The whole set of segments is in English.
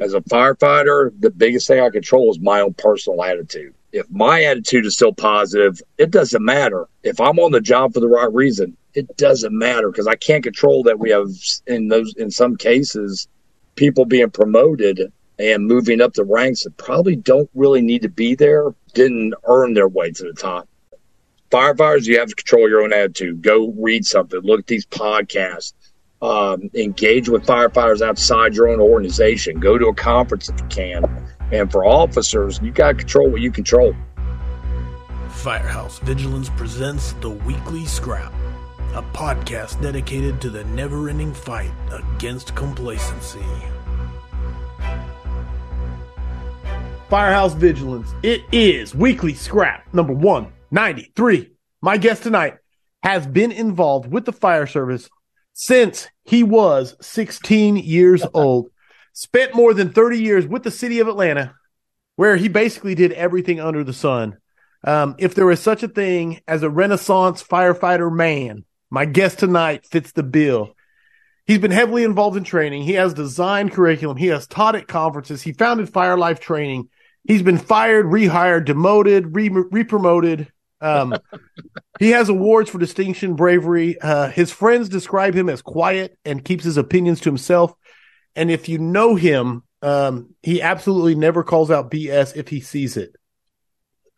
As a firefighter, the biggest thing I control is my own personal attitude. If my attitude is still positive, it doesn't matter. If I'm on the job for the right reason, it doesn't matter because I can't control that we have in those in some cases people being promoted and moving up the ranks that probably don't really need to be there, didn't earn their way to the top. Firefighters, you have to control your own attitude. Go read something, look at these podcasts, um, engage with firefighters outside your own organization. Go to a conference if you can. And for officers, you got to control what you control. Firehouse Vigilance presents the Weekly Scrap, a podcast dedicated to the never ending fight against complacency. Firehouse Vigilance. It is Weekly Scrap number 193. My guest tonight has been involved with the fire service since he was 16 years old. Spent more than 30 years with the city of Atlanta, where he basically did everything under the sun. Um, if there is such a thing as a Renaissance firefighter man, my guest tonight fits the bill. He's been heavily involved in training. He has designed curriculum. He has taught at conferences. He founded Fire Life Training. He's been fired, rehired, demoted, re- repromoted. Um, he has awards for distinction, bravery. Uh, his friends describe him as quiet and keeps his opinions to himself. And if you know him, um, he absolutely never calls out BS if he sees it.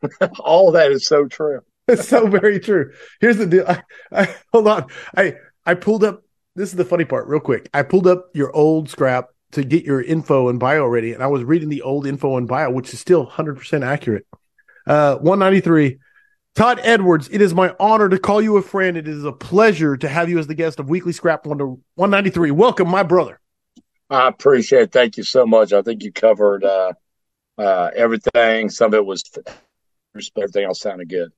All that is so true. It's so very true. Here's the deal. I, I, hold on. I I pulled up. This is the funny part, real quick. I pulled up your old scrap to get your info and bio ready, and I was reading the old info and bio, which is still 100 percent accurate. Uh, 193. Todd Edwards, it is my honor to call you a friend. It is a pleasure to have you as the guest of Weekly Scrap 193. Welcome, my brother. I appreciate it. Thank you so much. I think you covered uh, uh, everything. Some of it was everything else sounded good.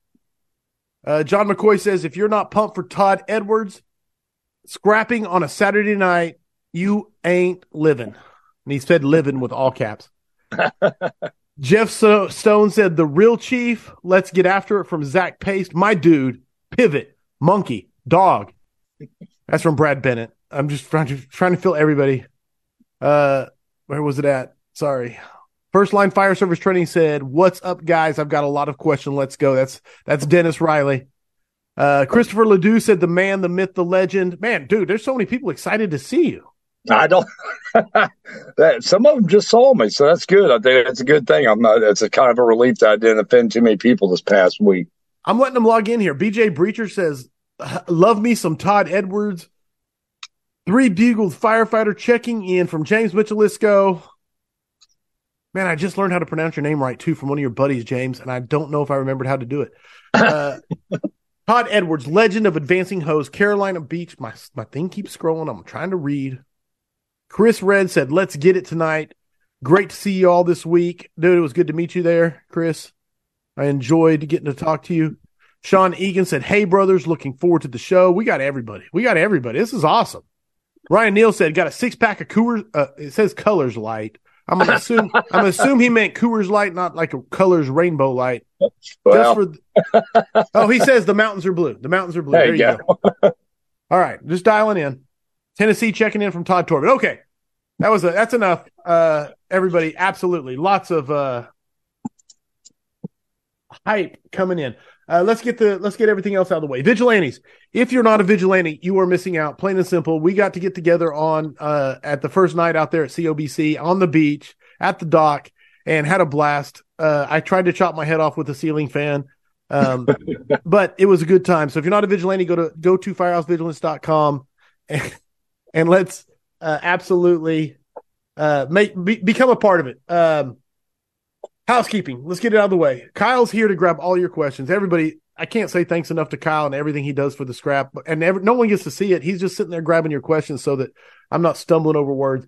Uh, John McCoy says if you're not pumped for Todd Edwards scrapping on a Saturday night, you ain't living. And he said living with all caps. Jeff so- Stone said the real chief. Let's get after it from Zach Paste. My dude, pivot, monkey, dog. That's from Brad Bennett. I'm just trying to trying to fill everybody. Uh, where was it at? Sorry. First line fire service training said, "What's up, guys? I've got a lot of questions. Let's go." That's that's Dennis Riley. Uh, Christopher Ledoux said, "The man, the myth, the legend." Man, dude, there's so many people excited to see you. I don't. that, some of them just saw me, so that's good. I think it's a good thing. I'm not. It's a kind of a relief that I didn't offend too many people this past week. I'm letting them log in here. BJ Breacher says, "Love me some Todd Edwards." Three bugled firefighter checking in from James Michelisco. Man, I just learned how to pronounce your name right too from one of your buddies, James, and I don't know if I remembered how to do it. Uh, Todd Edwards, legend of advancing hose, Carolina Beach. My my thing keeps scrolling. I'm trying to read. Chris Red said, "Let's get it tonight." Great to see you all this week, dude. It was good to meet you there, Chris. I enjoyed getting to talk to you. Sean Egan said, "Hey, brothers, looking forward to the show. We got everybody. We got everybody. This is awesome." Ryan Neal said, "Got a six pack of Coors." Uh, it says Colors Light. I'm gonna assume. I'm gonna assume he meant Coors Light, not like a Colors Rainbow Light. Well, Just for. oh, he says the mountains are blue. The mountains are blue. there There you you go. go. All right, just dialing in. Tennessee checking in from Todd Torben. Okay, that was a, that's enough. Uh, everybody, absolutely, lots of uh, hype coming in. Uh, let's get the let's get everything else out of the way. Vigilantes. If you're not a vigilante, you are missing out. Plain and simple. We got to get together on uh, at the first night out there at COBC on the beach at the dock and had a blast. Uh, I tried to chop my head off with a ceiling fan. Um, but it was a good time. So if you're not a vigilante, go to go to firehousevigilance.com and, and let's uh, absolutely uh, make be, become a part of it. Um, housekeeping. Let's get it out of the way. Kyle's here to grab all your questions. Everybody, I can't say thanks enough to Kyle and everything he does for the scrap. And every, no one gets to see it. He's just sitting there grabbing your questions so that I'm not stumbling over words.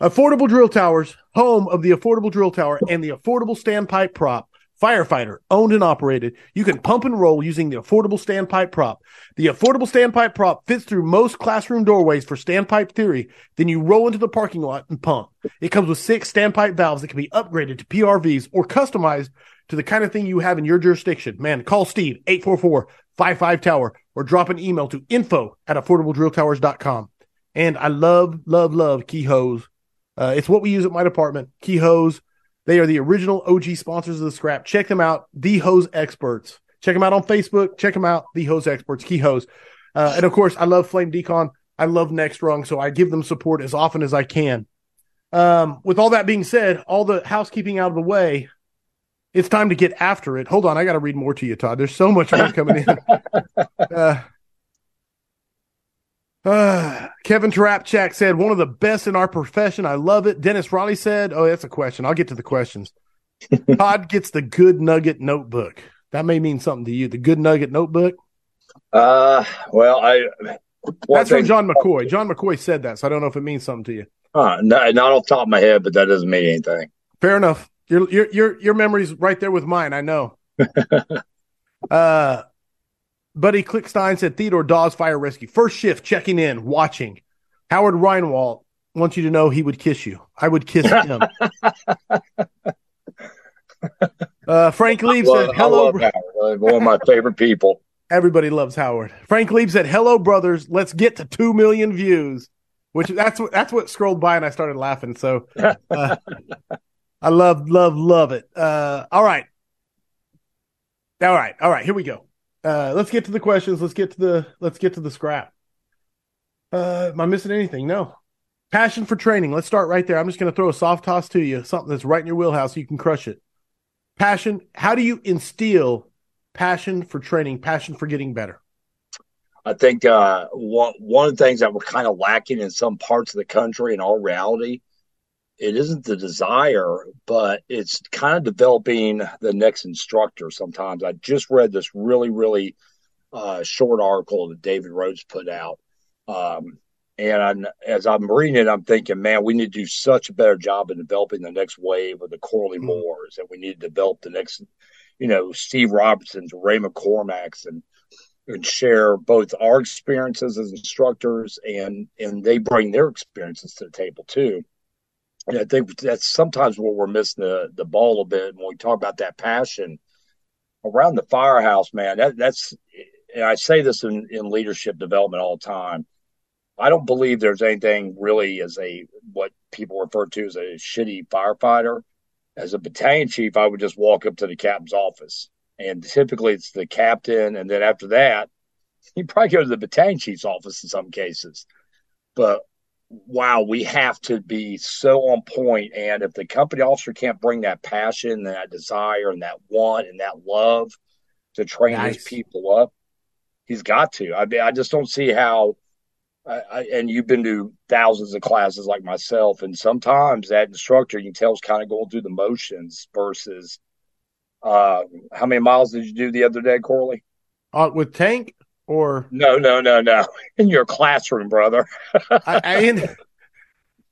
Affordable Drill Towers, home of the Affordable Drill Tower and the Affordable Standpipe Prop. Firefighter, owned and operated. You can pump and roll using the affordable standpipe prop. The affordable standpipe prop fits through most classroom doorways for standpipe theory. Then you roll into the parking lot and pump. It comes with six standpipe valves that can be upgraded to PRVs or customized to the kind of thing you have in your jurisdiction. Man, call Steve 844-55 Tower or drop an email to info at affordabledrilltowers.com. And I love, love, love key hose Uh, it's what we use at my department. Key Hose. They are the original OG sponsors of the scrap. Check them out. The Hose Experts. Check them out on Facebook. Check them out. The Hose Experts. Key Hose. Uh, and of course, I love Flame Decon. I love Next Rung, so I give them support as often as I can. Um, with all that being said, all the housekeeping out of the way, it's time to get after it. Hold on, I got to read more to you, Todd. There's so much more coming in. Uh, uh, Kevin Tarapchak said, one of the best in our profession. I love it. Dennis Riley said, oh, that's a question. I'll get to the questions. Todd gets the good nugget notebook. That may mean something to you. The good nugget notebook. Uh, well, I. That's thing, from John McCoy. John McCoy said that, so I don't know if it means something to you. Uh, no, not off the top of my head, but that doesn't mean anything. Fair enough. Your your your your memory's right there with mine. I know. uh, Buddy Clickstein said Theodore Dawes Fire Rescue first shift checking in watching. Howard Reinwald wants you to know he would kiss you. I would kiss him. uh, Frank Leeb said hello. One of my favorite people. Everybody loves Howard. Frank Leeb said hello, brothers. Let's get to two million views. Which that's what that's what scrolled by and I started laughing. So. Uh, I love, love, love it. Uh, all right. All right. All right. Here we go. Uh, let's get to the questions. Let's get to the, let's get to the scrap. Uh, am I missing anything? No. Passion for training. Let's start right there. I'm just going to throw a soft toss to you, something that's right in your wheelhouse. So you can crush it. Passion. How do you instill passion for training, passion for getting better? I think uh, one one of the things that we're kind of lacking in some parts of the country in all reality it isn't the desire, but it's kind of developing the next instructor sometimes. I just read this really, really uh, short article that David Rhodes put out. Um, and I'm, as I'm reading it, I'm thinking, man, we need to do such a better job in developing the next wave of the Corley mm-hmm. Moores, and we need to develop the next, you know, Steve Robertsons, Ray McCormack's, and and share both our experiences as instructors and and they bring their experiences to the table too. And I think that's sometimes where we're missing the, the ball a bit when we talk about that passion around the firehouse, man. That, that's, and I say this in, in leadership development all the time. I don't believe there's anything really as a what people refer to as a shitty firefighter. As a battalion chief, I would just walk up to the captain's office, and typically it's the captain, and then after that, you probably go to the battalion chief's office in some cases. But wow, we have to be so on point. And if the company officer can't bring that passion, and that desire, and that want, and that love to train nice. his people up, he's got to. I mean, I just don't see how. I, and you've been to thousands of classes like myself, and sometimes that instructor you can tell is kind of going through the motions versus. Uh, how many miles did you do the other day, Corley? Uh, with Tank, or no, no, no, no, in your classroom, brother. I, I in,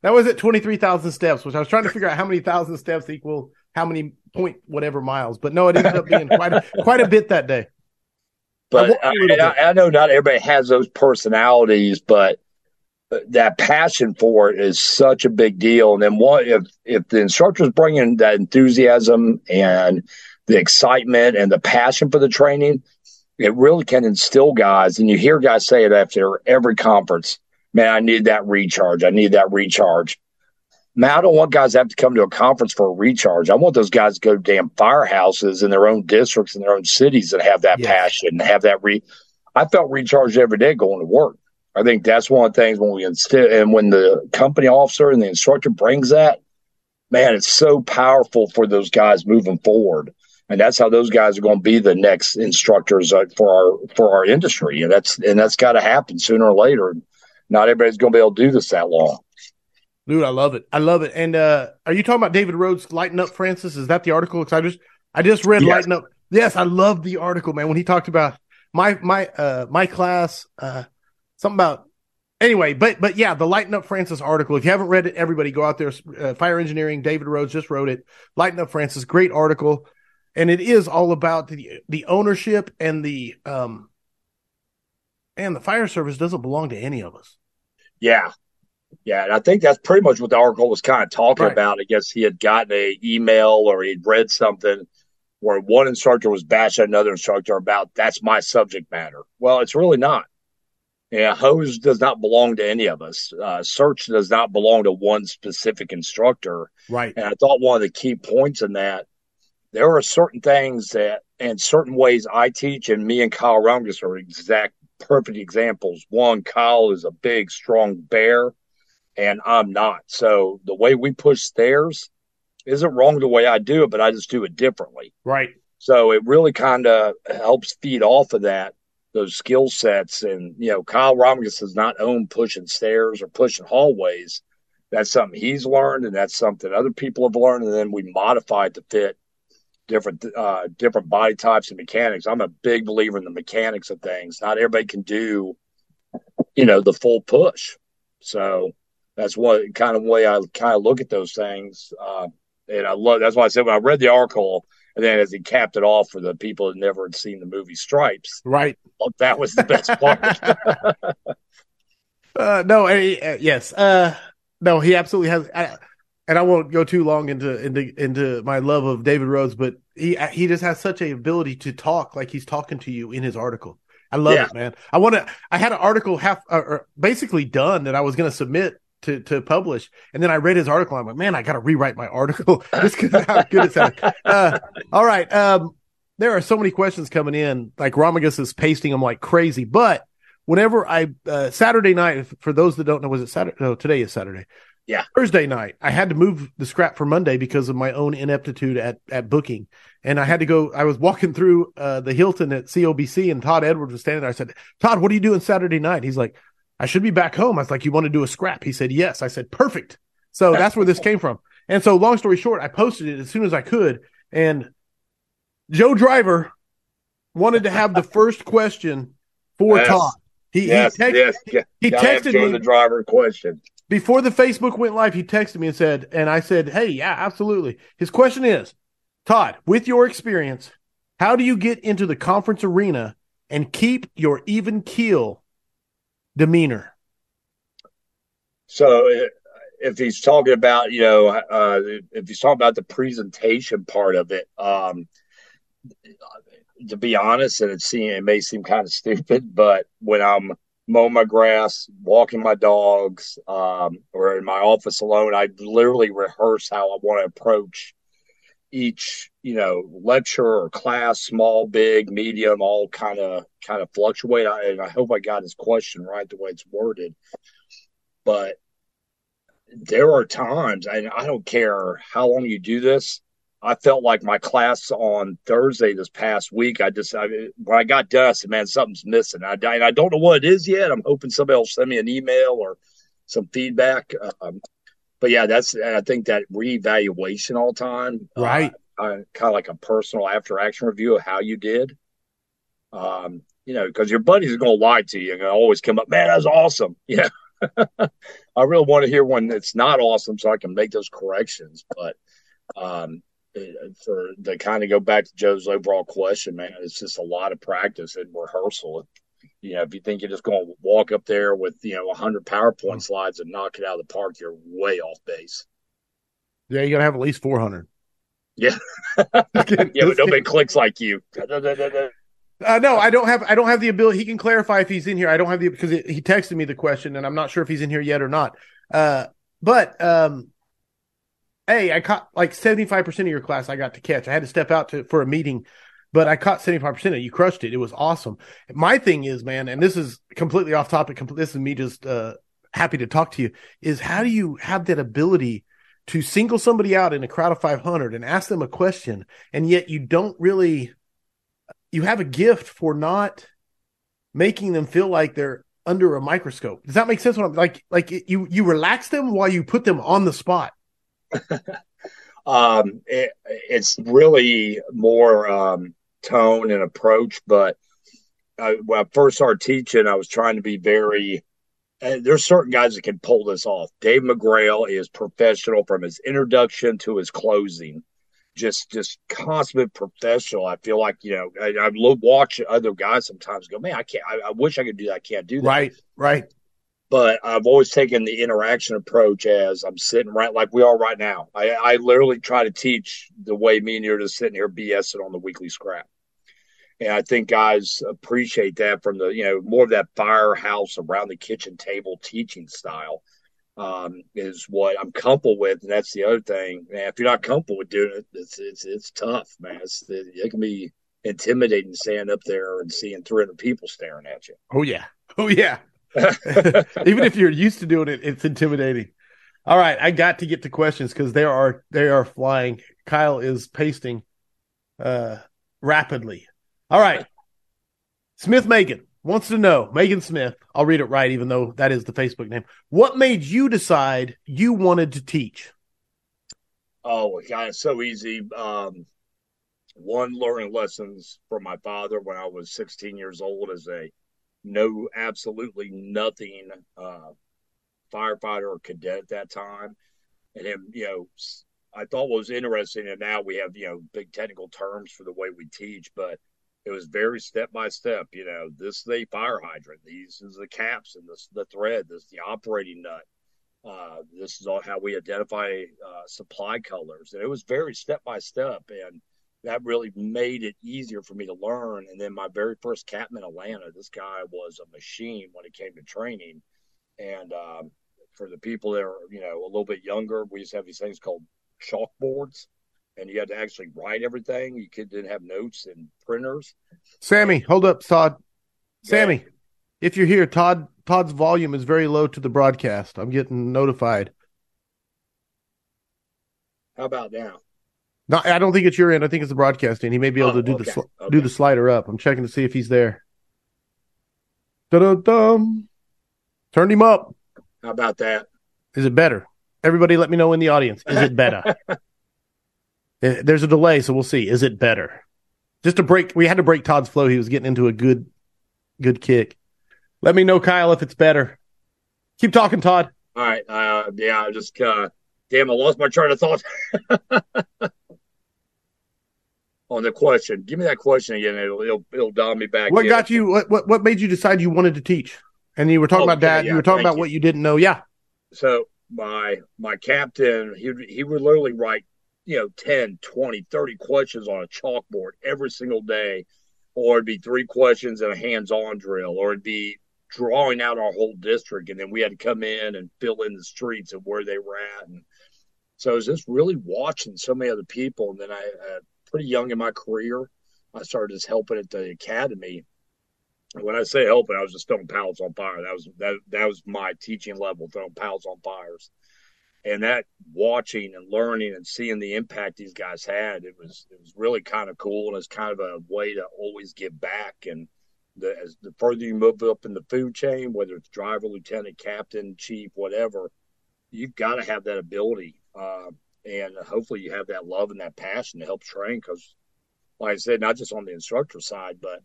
that was at twenty three thousand steps, which I was trying to figure out how many thousand steps equal how many point whatever miles. But no, it ended up being quite a, quite a bit that day. But I, I, I know not everybody has those personalities, but that passion for it is such a big deal. And then what if if the instructor's bringing that enthusiasm and the excitement and the passion for the training, it really can instill guys. And you hear guys say it after every conference man, I need that recharge. I need that recharge. Man, I don't want guys to have to come to a conference for a recharge. I want those guys to go to damn firehouses in their own districts and their own cities and have that yeah. passion and have that re. I felt recharged every day going to work. I think that's one of the things when we instill and when the company officer and the instructor brings that, man, it's so powerful for those guys moving forward and that's how those guys are going to be the next instructors uh, for our for our industry. And that's and that's got to happen sooner or later. Not everybody's going to be able to do this that long. Dude i love it. I love it. And uh are you talking about david rhodes lighten up francis? Is that the article? Because i just i just read yes. lighten up. Yes i love the article man when he talked about my my uh my class uh something about anyway but but yeah the lighten up francis article. If you haven't read it everybody go out there uh, fire engineering david rhodes just wrote it. Lighten up francis great article and it is all about the the ownership and the um and the fire service doesn't belong to any of us. Yeah. Yeah, and I think that's pretty much what the article was kind of talking right. about. I guess he had gotten a email or he'd read something where one instructor was bashing another instructor about that's my subject matter. Well, it's really not. Yeah, hose does not belong to any of us. Uh, search does not belong to one specific instructor. Right. And I thought one of the key points in that there are certain things that and certain ways I teach, and me and Kyle Rumgus are exact perfect examples. One, Kyle is a big, strong bear, and I'm not. So the way we push stairs isn't wrong the way I do it, but I just do it differently. Right. So it really kind of helps feed off of that those skill sets. And you know, Kyle Rumgus does not own pushing stairs or pushing hallways. That's something he's learned, and that's something other people have learned, and then we modify it to fit different uh, different body types and mechanics. I'm a big believer in the mechanics of things. Not everybody can do, you know, the full push. So that's what kind of way I kind of look at those things. Uh, and I love that's why I said when I read the article, and then as he capped it off for the people that never had seen the movie Stripes, right? Well, that was the best part. uh, no, uh, yes, uh, no, he absolutely has. I, and I won't go too long into into into my love of David Rhodes, but he he just has such a ability to talk like he's talking to you in his article. I love yeah. it, man. I want to. I had an article half uh, or basically done that I was going to submit to to publish, and then I read his article. I'm like, man, I got to rewrite my article just because how good it sounded. Uh, all right, um, there are so many questions coming in. Like Romagus is pasting them like crazy, but whenever I uh, Saturday night, for those that don't know, was it Saturday? No, today is Saturday. Yeah. Thursday night, I had to move the scrap for Monday because of my own ineptitude at at booking, and I had to go. I was walking through uh, the Hilton at COBC, and Todd Edwards was standing there. I said, "Todd, what are you doing Saturday night?" He's like, "I should be back home." I was like, "You want to do a scrap?" He said, "Yes." I said, "Perfect." So that's where this came from. And so, long story short, I posted it as soon as I could, and Joe Driver wanted to have the first question for yes. Todd. He, yes, he, text, yes. he texted me the driver question before the Facebook went live, he texted me and said, and I said, Hey, yeah, absolutely. His question is, Todd, with your experience, how do you get into the conference arena and keep your even keel demeanor? So if he's talking about, you know, uh, if he's talking about the presentation part of it, um, to be honest, and it, seem, it may seem kind of stupid, but when I'm mowing my grass, walking my dogs, um, or in my office alone. I literally rehearse how I want to approach each, you know, lecture or class, small, big, medium, all kind of kind of fluctuate. I, and I hope I got his question right the way it's worded. But there are times, and I don't care how long you do this. I felt like my class on Thursday this past week. I just I, when I got done, I said, "Man, something's missing." I, and I don't know what it is yet. I'm hoping somebody will send me an email or some feedback. Um, but yeah, that's I think that reevaluation all the time, uh, right? Uh, kind of like a personal after action review of how you did. Um, you know, because your buddies are going to lie to you and always come up, "Man, that's awesome." Yeah, I really want to hear one that's not awesome so I can make those corrections, but. Um, for to kind of go back to Joe's overall question, man, it's just a lot of practice and rehearsal. You know, if you think you're just going to walk up there with you know 100 PowerPoint slides and knock it out of the park, you're way off base. Yeah, you got to have at least 400. Yeah, yeah, but nobody clicks like you. Uh, no, I don't have. I don't have the ability. He can clarify if he's in here. I don't have the because he texted me the question, and I'm not sure if he's in here yet or not. Uh, but um, hey, I caught like 75% of your class I got to catch. I had to step out to for a meeting, but I caught 75% of it. You crushed it. It was awesome. My thing is, man, and this is completely off topic. This is me just uh, happy to talk to you. Is how do you have that ability to single somebody out in a crowd of 500 and ask them a question, and yet you don't really, you have a gift for not making them feel like they're under a microscope. Does that make sense? What I'm like, like you you relax them while you put them on the spot. um, it, it's really more um, tone and approach. But I, when I first started teaching, I was trying to be very. there's certain guys that can pull this off. Dave McGrail is professional from his introduction to his closing. Just, just consummate professional. I feel like you know. I, I watch other guys sometimes go, man, I can't. I, I wish I could do that. I can't do that. Right, right but I've always taken the interaction approach as I'm sitting right like we are right now. I, I literally try to teach the way me and you're just sitting here BSing on the weekly scrap. And I think guys appreciate that from the, you know, more of that firehouse around the kitchen table teaching style um, is what I'm comfortable with. And that's the other thing. Man, if you're not comfortable with doing it, it's, it's, it's tough, man. It's, it can be intimidating standing up there and seeing 300 people staring at you. Oh, yeah. Oh, yeah. Even if you're used to doing it, it's intimidating. All right, I got to get to questions because they are they are flying. Kyle is pasting uh rapidly. All right. Smith Megan wants to know, Megan Smith, I'll read it right, even though that is the Facebook name. What made you decide you wanted to teach? Oh, God, it's so easy. Um, one, learning lessons from my father when I was 16 years old as a no, absolutely nothing uh, firefighter or cadet at that time. And him, you know, I thought what was interesting, and now we have, you know, big technical terms for the way we teach, but it was very step by step. You know, this is a fire hydrant. These is the caps and this the thread. This is the operating nut. Uh, this is all how we identify uh, supply colors, and it was very step by step, and that really made it easier for me to learn. And then my very first captain in Atlanta, this guy was a machine when it came to training. And um, for the people that are you know a little bit younger, we used to have these things called chalkboards and you had to actually write everything. You could, didn't have notes and printers. Sammy, hold up, Todd. Sammy, yeah. if you're here, Todd Todd's volume is very low to the broadcast. I'm getting notified. How about now? No, I don't think it's your end. I think it's the broadcasting. He may be able oh, to do okay. the sl- okay. do the slider up. I'm checking to see if he's there. Da-da-dum. Turned him up. How about that? Is it better? Everybody, let me know in the audience. Is it better? Eh, there's a delay, so we'll see. Is it better? Just to break, we had to break Todd's flow. He was getting into a good, good kick. Let me know, Kyle, if it's better. Keep talking, Todd. All right. Uh, yeah, I just, uh, damn, I lost my train of thought. On the question, give me that question again. It'll it'll, it'll dial me back. What in. got you? What, what what made you decide you wanted to teach? And you were talking okay, about dad. Yeah, you were talking about you. what you didn't know. Yeah. So my my captain, he he would literally write you know 10 20 30 questions on a chalkboard every single day or it'd be three questions and a hands-on drill or it'd be drawing out our whole district and then we had to come in and fill in the streets of where they were at and so I was just really watching so many other people and then I uh, pretty young in my career. I started just helping at the academy. And when I say helping I was just throwing pallets on fire. That was that that was my teaching level throwing pallets on fires. And that watching and learning and seeing the impact these guys had, it was it was really kind of cool, and it's kind of a way to always give back. And the, as the further you move up in the food chain, whether it's driver, lieutenant, captain, chief, whatever, you've got to have that ability, uh, and hopefully you have that love and that passion to help train. Because, like I said, not just on the instructor side, but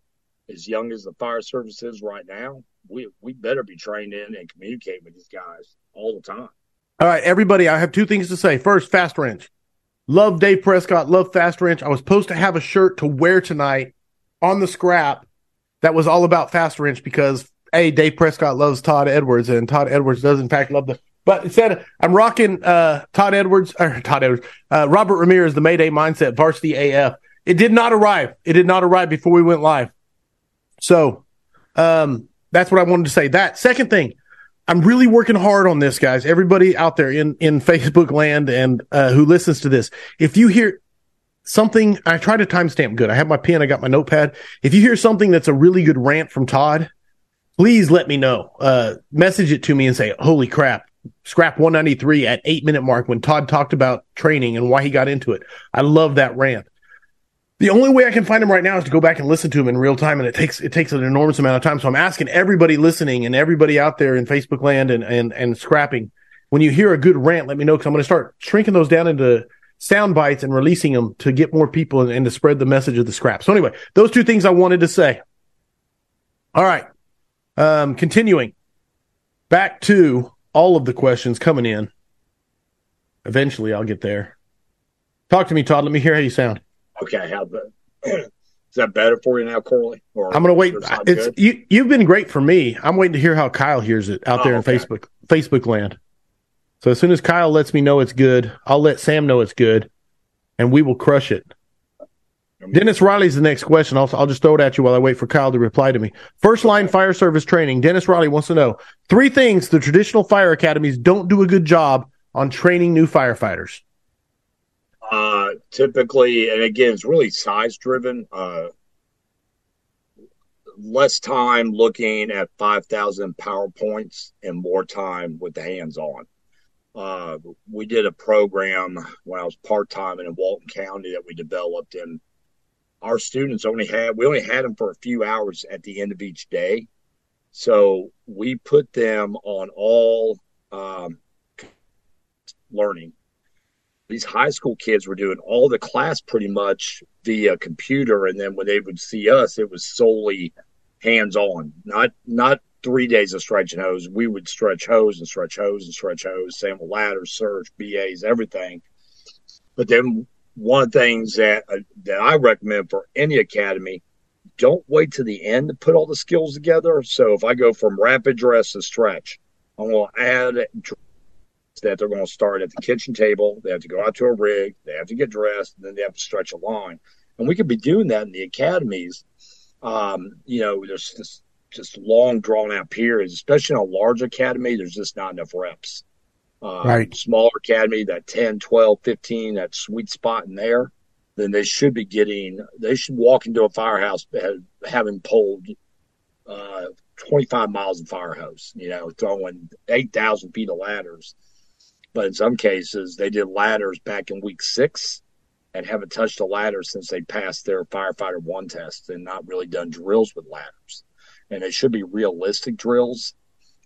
as young as the fire service is right now, we we better be trained in and communicate with these guys all the time. All right, everybody, I have two things to say. First, Fast Wrench. Love Dave Prescott, love Fast Wrench. I was supposed to have a shirt to wear tonight on the scrap that was all about Fast Wrench because A, Dave Prescott loves Todd Edwards, and Todd Edwards does in fact love the but instead I'm rocking uh, Todd Edwards or Todd Edwards, uh, Robert Ramirez, the Mayday Mindset Varsity AF. It did not arrive. It did not arrive before we went live. So um, that's what I wanted to say. That second thing, I'm really working hard on this, guys. Everybody out there in, in Facebook land and uh, who listens to this, if you hear something, I try to timestamp good. I have my pen, I got my notepad. If you hear something that's a really good rant from Todd, please let me know. Uh, message it to me and say, holy crap, scrap 193 at eight minute mark when Todd talked about training and why he got into it. I love that rant. The only way I can find him right now is to go back and listen to him in real time, and it takes it takes an enormous amount of time. So I'm asking everybody listening and everybody out there in Facebook land and and and scrapping, when you hear a good rant, let me know because I'm going to start shrinking those down into sound bites and releasing them to get more people and, and to spread the message of the scrap. So anyway, those two things I wanted to say. All right, um, continuing back to all of the questions coming in. Eventually, I'll get there. Talk to me, Todd. Let me hear how you sound. Okay, how the is that better for you now, Corley? Or I'm going to wait. It's good? you. You've been great for me. I'm waiting to hear how Kyle hears it out oh, there in okay. Facebook Facebook land. So as soon as Kyle lets me know it's good, I'll let Sam know it's good, and we will crush it. Dennis Riley's the next question. I'll, I'll just throw it at you while I wait for Kyle to reply to me. First line fire service training. Dennis Riley wants to know three things the traditional fire academies don't do a good job on training new firefighters. Uh, typically, and again, it's really size driven. Uh, less time looking at 5,000 PowerPoints and more time with the hands on. Uh, we did a program when I was part time in Walton County that we developed, and our students only had we only had them for a few hours at the end of each day. So we put them on all um, learning. These high school kids were doing all the class pretty much via computer, and then when they would see us, it was solely hands on, not not three days of stretching hose. We would stretch hose and stretch hose and stretch hose, with ladders, search, BAs, everything. But then one of the things that uh, that I recommend for any academy, don't wait to the end to put all the skills together. So if I go from rapid dress to stretch, I'm going to add that they're going to start at the kitchen table. They have to go out to a rig. They have to get dressed, and then they have to stretch a line. And we could be doing that in the academies. Um, you know, there's just just long drawn out periods, especially in a large academy. There's just not enough reps. Um, right. Smaller academy, that 10, 12, 15, that sweet spot in there, then they should be getting, they should walk into a firehouse having pulled uh, 25 miles of fire hose, you know, throwing 8,000 feet of ladders. But in some cases, they did ladders back in week six and haven't touched a ladder since they passed their firefighter one test and not really done drills with ladders and it should be realistic drills,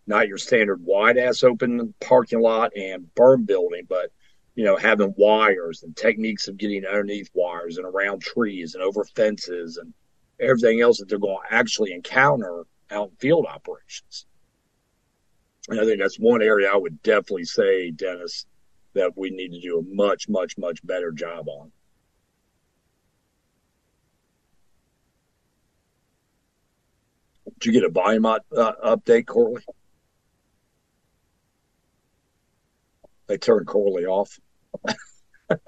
not your standard wide ass open parking lot and burn building, but you know, having wires and techniques of getting underneath wires and around trees and over fences and everything else that they're going to actually encounter out in field operations. And I think that's one area I would definitely say, Dennis, that we need to do a much, much, much better job on. Did you get a volume uh, update, Corley? They turned Corley off.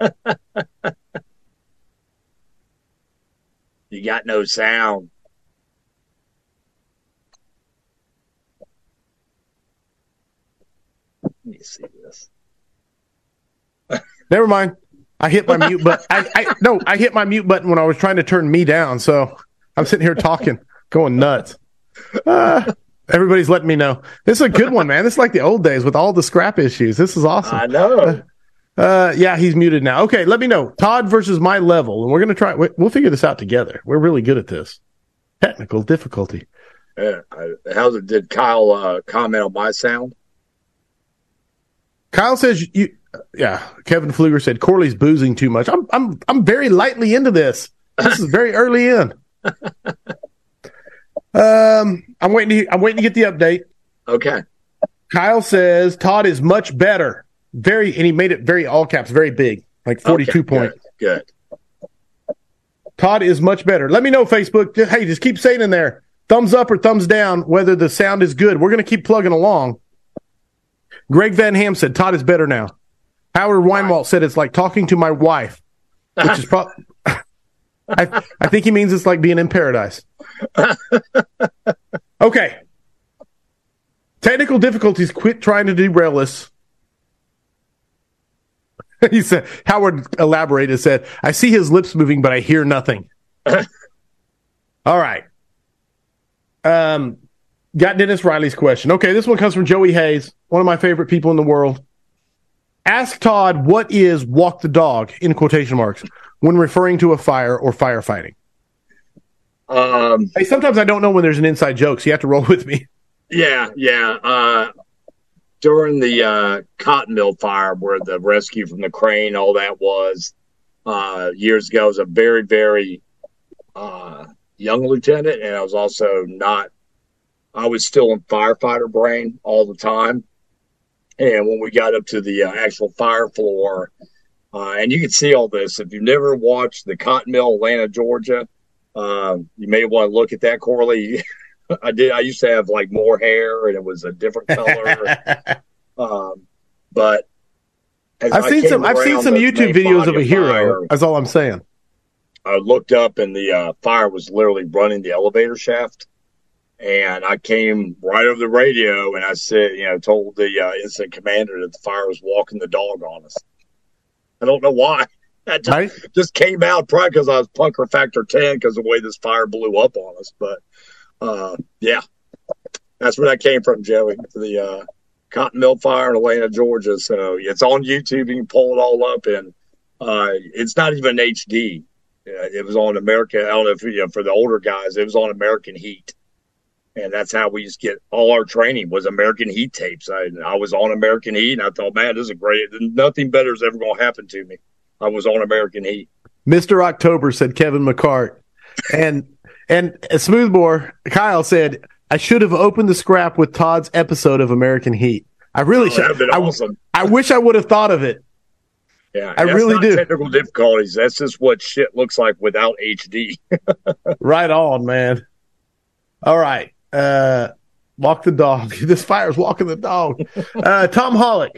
you got no sound. Let me see this. Never mind. I hit my mute button. I, I no, I hit my mute button when I was trying to turn me down. So I'm sitting here talking, going nuts. Uh, everybody's letting me know. This is a good one, man. This is like the old days with all the scrap issues. This is awesome. I know. Uh, uh, yeah, he's muted now. Okay, let me know. Todd versus my level, and we're gonna try. We'll figure this out together. We're really good at this. Technical difficulty. Yeah. How's it? Did Kyle uh, comment on my sound? Kyle says you. Yeah, Kevin Fluger said Corley's boozing too much. I'm I'm I'm very lightly into this. This is very early in. Um, I'm waiting to I'm waiting to get the update. Okay. Kyle says Todd is much better. Very, and he made it very all caps, very big, like 42 okay, point. Good, good. Todd is much better. Let me know, Facebook. Hey, just keep saying in there, thumbs up or thumbs down, whether the sound is good. We're going to keep plugging along. Greg Van Ham said Todd is better now. Howard Weinwalt said it's like talking to my wife, which is probably. I, I think he means it's like being in paradise. okay. Technical difficulties. Quit trying to derail us. he said, Howard elaborated, said, I see his lips moving, but I hear nothing. All right. Um, got Dennis Riley's question. Okay, this one comes from Joey Hayes, one of my favorite people in the world. Ask Todd what is walk the dog in quotation marks when referring to a fire or firefighting. Um, hey, sometimes I don't know when there's an inside joke, so you have to roll with me. Yeah, yeah. Uh, during the uh, cotton mill fire, where the rescue from the crane, all that was uh, years ago, I was a very, very uh, young lieutenant, and I was also not. I was still in firefighter brain all the time, and when we got up to the uh, actual fire floor, uh, and you can see all this if you've never watched the cotton mill, Atlanta, Georgia um, you may want to look at that, Corley. I did. I used to have like more hair, and it was a different color. um, but I've seen some. I've seen some YouTube videos of a hero. Fire, that's all I'm saying. I looked up and the uh, fire was literally running the elevator shaft. And I came right over the radio and I said, you know, told the uh, incident commander that the fire was walking the dog on us. I don't know why. That just, right. just came out probably because I was pucker factor 10 because the way this fire blew up on us. But uh, yeah, that's where that came from, Joey. The uh, cotton mill fire in Atlanta, Georgia. So it's on YouTube. You can pull it all up, and uh, it's not even HD. It was on American. I don't know if you know for the older guys, it was on American Heat, and that's how we used to get all our training was American Heat tapes. I, I was on American Heat, and I thought, man, this is great. Nothing better is ever going to happen to me. I was on American Heat. Mister October said Kevin McCart, and and Smoothbore Kyle said I should have opened the scrap with Todd's episode of American Heat. I really oh, should. I, awesome. I wish I would have thought of it. Yeah, I really do. Technical difficulties. That's just what shit looks like without HD. right on, man. All right. Uh, walk the dog. this fire's walking the dog. Uh, Tom Hollick,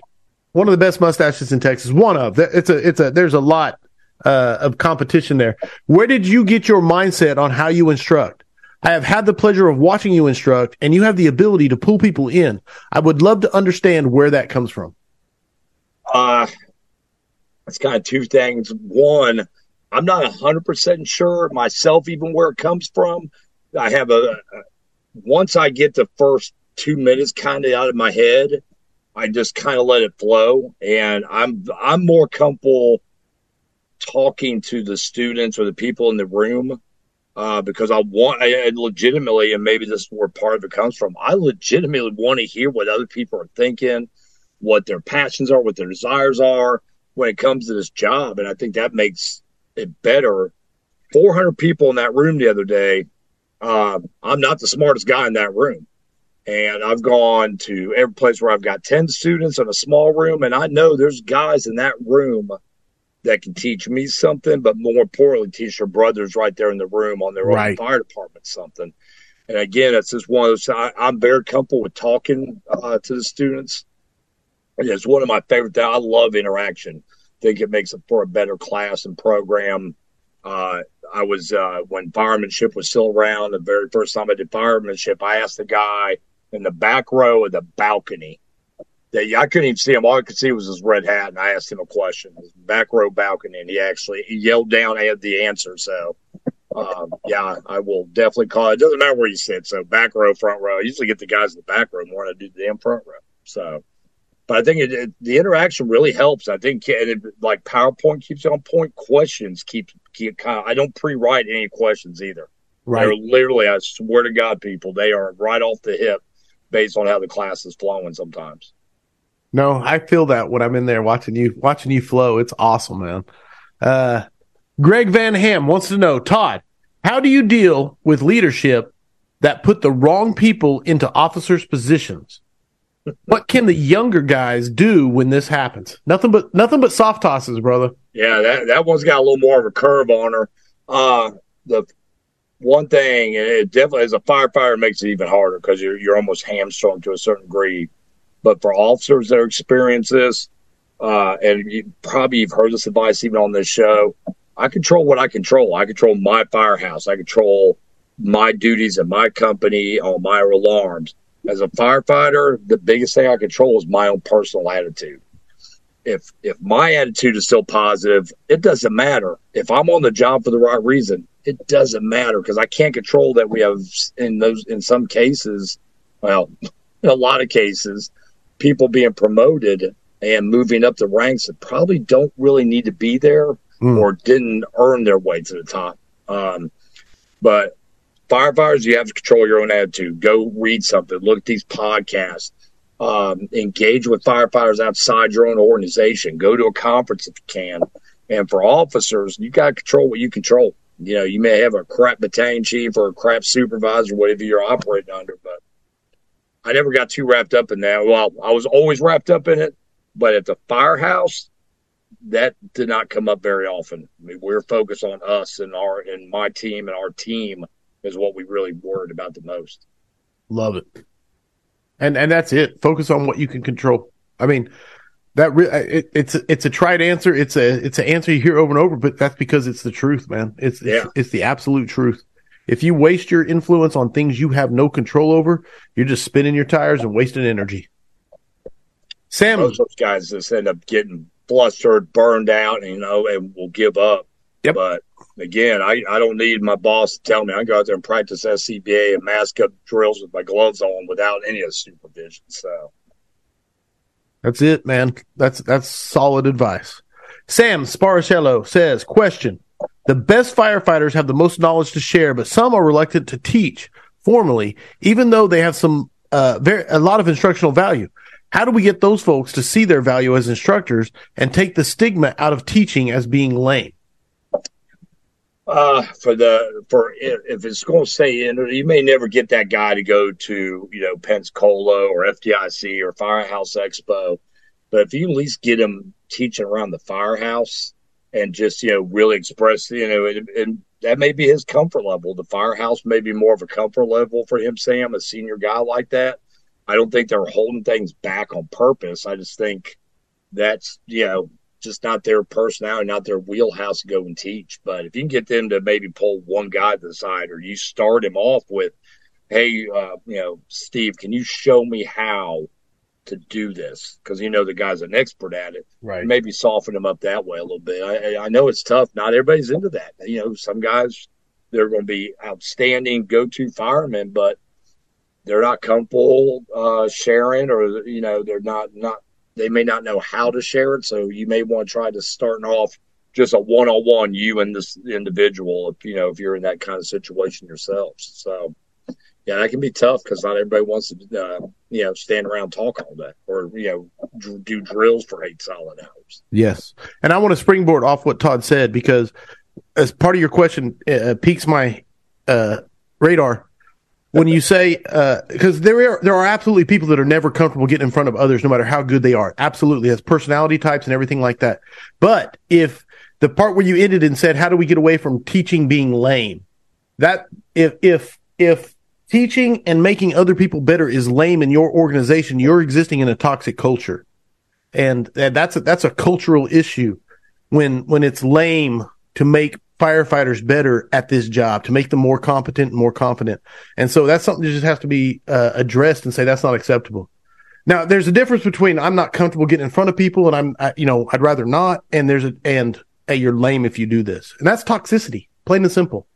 one of the best mustaches in Texas. One of. It's a. It's a. There's a lot uh, of competition there. Where did you get your mindset on how you instruct? I have had the pleasure of watching you instruct, and you have the ability to pull people in. I would love to understand where that comes from. Uh, it's kind of two things. One, I'm not 100% sure myself, even where it comes from. I have a, a once I get the first two minutes kind of out of my head, I just kind of let it flow. And I'm, I'm more comfortable talking to the students or the people in the room uh, because I want, I, I legitimately, and maybe this is where part of it comes from. I legitimately want to hear what other people are thinking, what their passions are, what their desires are when it comes to this job. And I think that makes it better. 400 people in that room the other day. Uh, I'm not the smartest guy in that room. And I've gone to every place where I've got 10 students in a small room. And I know there's guys in that room that can teach me something, but more importantly, teach their brothers right there in the room on their right. own fire department something. And again, it's just one of those. I, am very comfortable with talking uh, to the students. It's one of my favorite things. I love interaction. I think it makes it for a better class and program. Uh, I was uh, when firemanship was still around. The very first time I did firemanship, I asked the guy in the back row of the balcony that I couldn't even see him. All I could see was his red hat, and I asked him a question. Back row balcony, and he actually he yelled down I had the answer. So, um, yeah, I will definitely call it. Doesn't matter where you sit. So back row, front row. I usually get the guys in the back row more than I do the damn front row. So, but I think it, it, the interaction really helps. I think it, like PowerPoint keeps on point. Questions keep keep. I don't pre-write any questions either. Right. They're literally, I swear to God, people, they are right off the hip based on how the class is flowing sometimes. No, I feel that when I'm in there watching you watching you flow. It's awesome, man. Uh, Greg Van Ham wants to know, Todd, how do you deal with leadership that put the wrong people into officers' positions? What can the younger guys do when this happens? Nothing but nothing but soft tosses, brother. Yeah, that that one's got a little more of a curve on her. Uh, the one thing, it definitely as a firefighter makes it even harder because you're you're almost hamstrung to a certain degree but for officers that experience this, uh, and you, probably you've heard this advice even on this show, I control what I control. I control my firehouse. I control my duties and my company on my alarms. As a firefighter, the biggest thing I control is my own personal attitude. If if my attitude is still positive, it doesn't matter. If I'm on the job for the right reason, it doesn't matter because I can't control that we have in those in some cases, well, in a lot of cases, people being promoted and moving up the ranks that probably don't really need to be there mm. or didn't earn their way to the top. Um, but firefighters, you have to control your own attitude. Go read something, look at these podcasts, um, engage with firefighters outside your own organization. Go to a conference if you can. And for officers, you got to control what you control. You know, you may have a crap battalion chief or a crap supervisor, whatever you're operating under, but I never got too wrapped up in that. Well, I was always wrapped up in it, but at the firehouse, that did not come up very often. I mean, we're focused on us and our and my team and our team is what we really worried about the most. Love it. And and that's it. Focus on what you can control. I mean, That re- it, it's it's a tried answer. It's a it's an answer you hear over and over, but that's because it's the truth, man. It's yeah. it's, it's the absolute truth. If you waste your influence on things you have no control over, you're just spinning your tires and wasting energy. Sam, most those guys just end up getting flustered, burned out, you know, and will give up. Yep. But again, I, I don't need my boss to tell me. I go out there and practice SCBA and mask up drills with my gloves on without any of supervision. So that's it, man. That's that's solid advice. Sam Sparacello says, question. The best firefighters have the most knowledge to share, but some are reluctant to teach formally, even though they have some uh, very a lot of instructional value. How do we get those folks to see their value as instructors and take the stigma out of teaching as being lame? Uh, for the for if it's going to stay in, you may never get that guy to go to you know Pensacola or FDIC or Firehouse Expo, but if you at least get him teaching around the firehouse and just you know really express you know and, and that may be his comfort level. The firehouse may be more of a comfort level for him, Sam, a senior guy like that. I don't think they're holding things back on purpose. I just think that's you know just not their personality, not their wheelhouse to go and teach. But if you can get them to maybe pull one guy to the side, or you start him off with, "Hey, uh, you know, Steve, can you show me how to do this?" Because you know the guy's an expert at it. Right. Maybe soften him up that way a little bit. I, I know it's tough. Not everybody's into that. You know, some guys they're going to be outstanding go-to firemen, but they're not comfortable uh, sharing, or you know, they're not not they may not know how to share it. So you may want to try to starting off just a one on one, you and this individual, if you know, if you're in that kind of situation yourselves. So yeah, that can be tough because not everybody wants to, uh, you know, stand around talk all day or you know do drills for eight solid hours. Yes, and I want to springboard off what Todd said because as part of your question uh, piques my uh, radar when you say because uh, there are there are absolutely people that are never comfortable getting in front of others, no matter how good they are. Absolutely, has personality types and everything like that. But if the part where you ended and said, "How do we get away from teaching being lame?" That if if if teaching and making other people better is lame in your organization, you're existing in a toxic culture, and that's a, that's a cultural issue when when it's lame to make firefighters better at this job to make them more competent and more confident. And so that's something that just has to be uh, addressed and say that's not acceptable. Now, there's a difference between I'm not comfortable getting in front of people and I'm, I, you know, I'd rather not. And there's a, and hey, you're lame if you do this. And that's toxicity, plain and simple.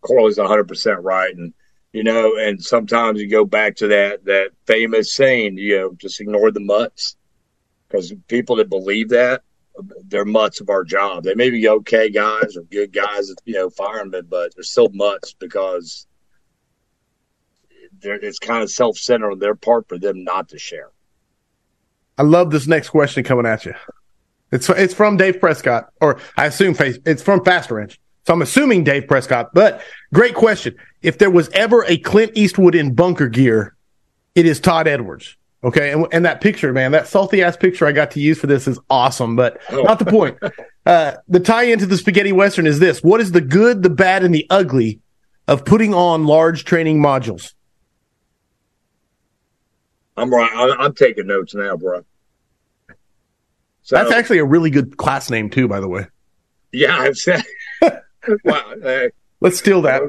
Corley's 100% right. And, you know, and sometimes you go back to that, that famous saying, you know, just ignore the mutts because people that believe that they're mutts of our job. They may be okay guys or good guys, you know, firemen, but they're still mutts because it's kind of self centered on their part for them not to share. I love this next question coming at you. It's it's from Dave Prescott, or I assume face. it's from Fast Wrench. So I'm assuming Dave Prescott, but great question. If there was ever a Clint Eastwood in bunker gear, it is Todd Edwards. Okay, and, and that picture, man, that salty ass picture I got to use for this is awesome, but oh. not the point. Uh, the tie into the spaghetti western is this: what is the good, the bad, and the ugly of putting on large training modules? I'm right. I'm, I'm taking notes now, bro. So, That's actually a really good class name too, by the way. Yeah, I've said. wow, hey. Let's steal that.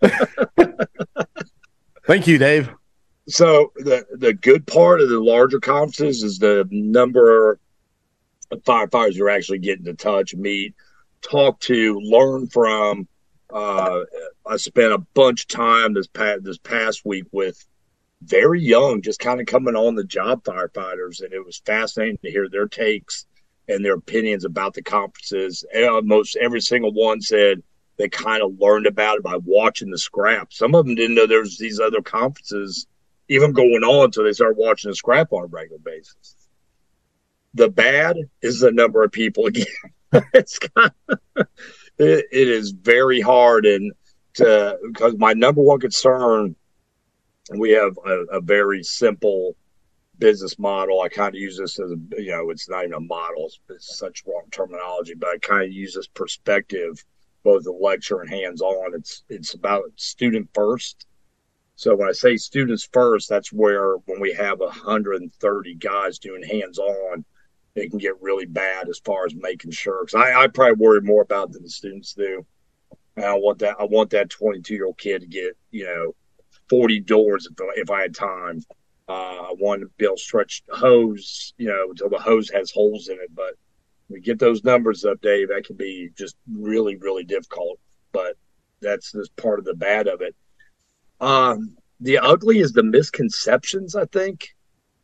Thank you, Dave. So the the good part of the larger conferences is the number of firefighters you're actually getting to touch, meet, talk to, learn from. Uh, I spent a bunch of time this past this past week with very young, just kind of coming on the job firefighters, and it was fascinating to hear their takes and their opinions about the conferences. Almost every single one said they kind of learned about it by watching the scrap. Some of them didn't know there was these other conferences even going on until they start watching the scrap on a regular basis. The bad is the number of people again. it's kind of, it, it is very hard and to because my number one concern we have a, a very simple business model. I kind of use this as a, you know, it's not even a model, it's, it's such wrong terminology, but I kind of use this perspective, both the lecture and hands on. It's, it's about student first So when I say students first, that's where when we have 130 guys doing hands on, it can get really bad as far as making sure. Because I, I probably worry more about than the students do. And I want that. I want that 22 year old kid to get you know 40 doors if, if I had time. Uh, I want to to stretch hose, you know, until the hose has holes in it. But we get those numbers up, Dave. That can be just really, really difficult. But that's just part of the bad of it. Um, the ugly is the misconceptions, I think.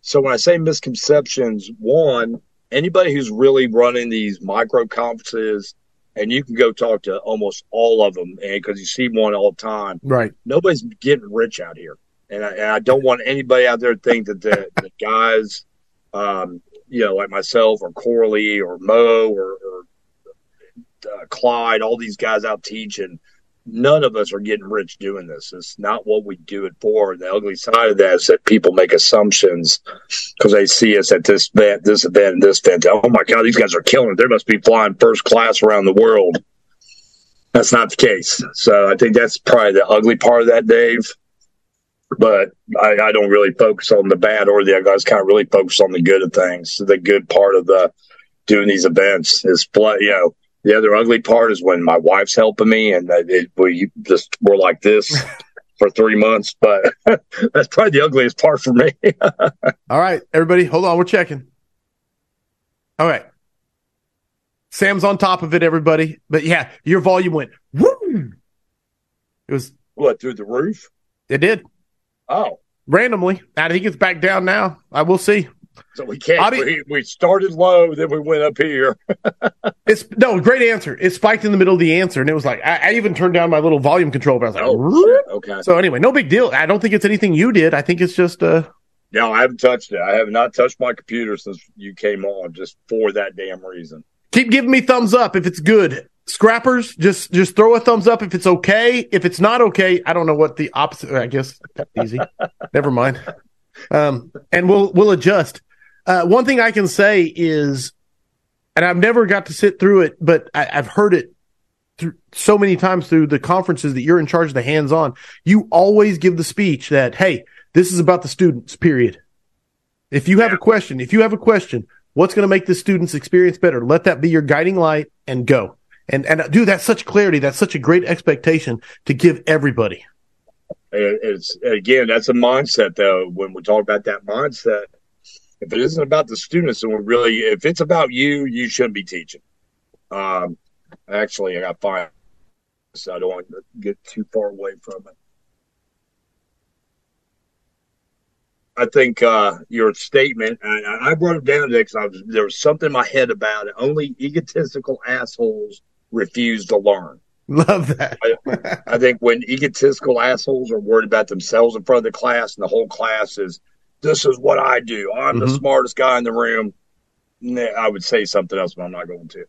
So when I say misconceptions, one, anybody who's really running these micro conferences, and you can go talk to almost all of them, because you see one all the time. Right. Nobody's getting rich out here, and I, and I don't want anybody out there to think that the, the guys, um, you know, like myself or Corley or Mo or, or uh, Clyde, all these guys out teaching none of us are getting rich doing this. It's not what we do it for. The ugly side of that is that people make assumptions because they see us at this event, this event, and this event. Oh my God, these guys are killing it. They must be flying first class around the world. That's not the case. So I think that's probably the ugly part of that, Dave. But I, I don't really focus on the bad or the ugly. I just kind of really focus on the good of things. The good part of the doing these events is, you know, the other ugly part is when my wife's helping me and it, we just were like this for three months. But that's probably the ugliest part for me. All right, everybody, hold on. We're checking. All right. Sam's on top of it, everybody. But yeah, your volume went woo. It was what through the roof. It did. Oh, randomly. I think it's back down now. I will see. So we can't. we, we, started low, then we went up here. it's no great answer. It spiked in the middle of the answer, and it was like I, I even turned down my little volume control. But I was like, oh, okay. So anyway, no big deal. I don't think it's anything you did. I think it's just uh. No, I haven't touched it. I have not touched my computer since you came on, just for that damn reason. Keep giving me thumbs up if it's good. Scrappers, just just throw a thumbs up if it's okay. If it's not okay, I don't know what the opposite. I guess easy. Never mind. Um, and we'll we'll adjust. Uh, one thing I can say is, and I've never got to sit through it, but I, have heard it through so many times through the conferences that you're in charge of the hands on. You always give the speech that, hey, this is about the students, period. If you have a question, if you have a question, what's going to make the student's experience better? Let that be your guiding light and go. And, and do that's such clarity. That's such a great expectation to give everybody. It's again, that's a mindset though. When we talk about that mindset, if it isn't about the students, and we're really, if it's about you, you shouldn't be teaching. Um, actually, I got five, so I don't want to get too far away from it. I think uh, your statement, I brought it down because there was something in my head about it. Only egotistical assholes refuse to learn. Love that. I, I, think when egotistical assholes are worried about themselves in front of the class and the whole class is this is what I do. I'm mm-hmm. the smartest guy in the room. I would say something else, but I'm not going to.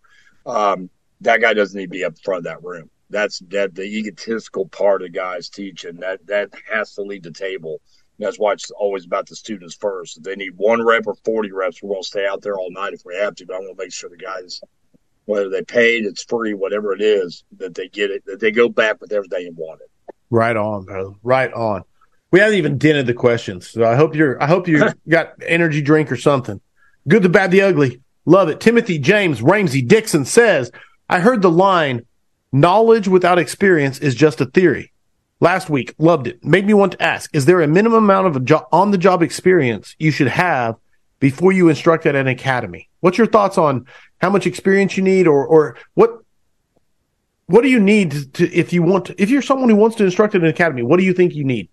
Um, that guy doesn't need to be up front of that room. That's that the egotistical part of guys teaching that that has to lead the table. And that's why it's always about the students first. If they need one rep or forty reps, we're going to stay out there all night if we have to. But I want to make sure the guys, whether they paid, it's free, whatever it is, that they get it, that they go back with everything they wanted. Right on, brother. Right on. We haven't even dented the questions, so I hope you're. I hope you got energy drink or something. Good, the bad, the ugly. Love it. Timothy James Ramsey Dixon says, "I heard the line, knowledge without experience is just a theory." Last week, loved it. Made me want to ask: Is there a minimum amount of jo- on-the-job experience you should have before you instruct at an academy? What's your thoughts on how much experience you need, or or what what do you need to, if you want to, if you're someone who wants to instruct at an academy? What do you think you need?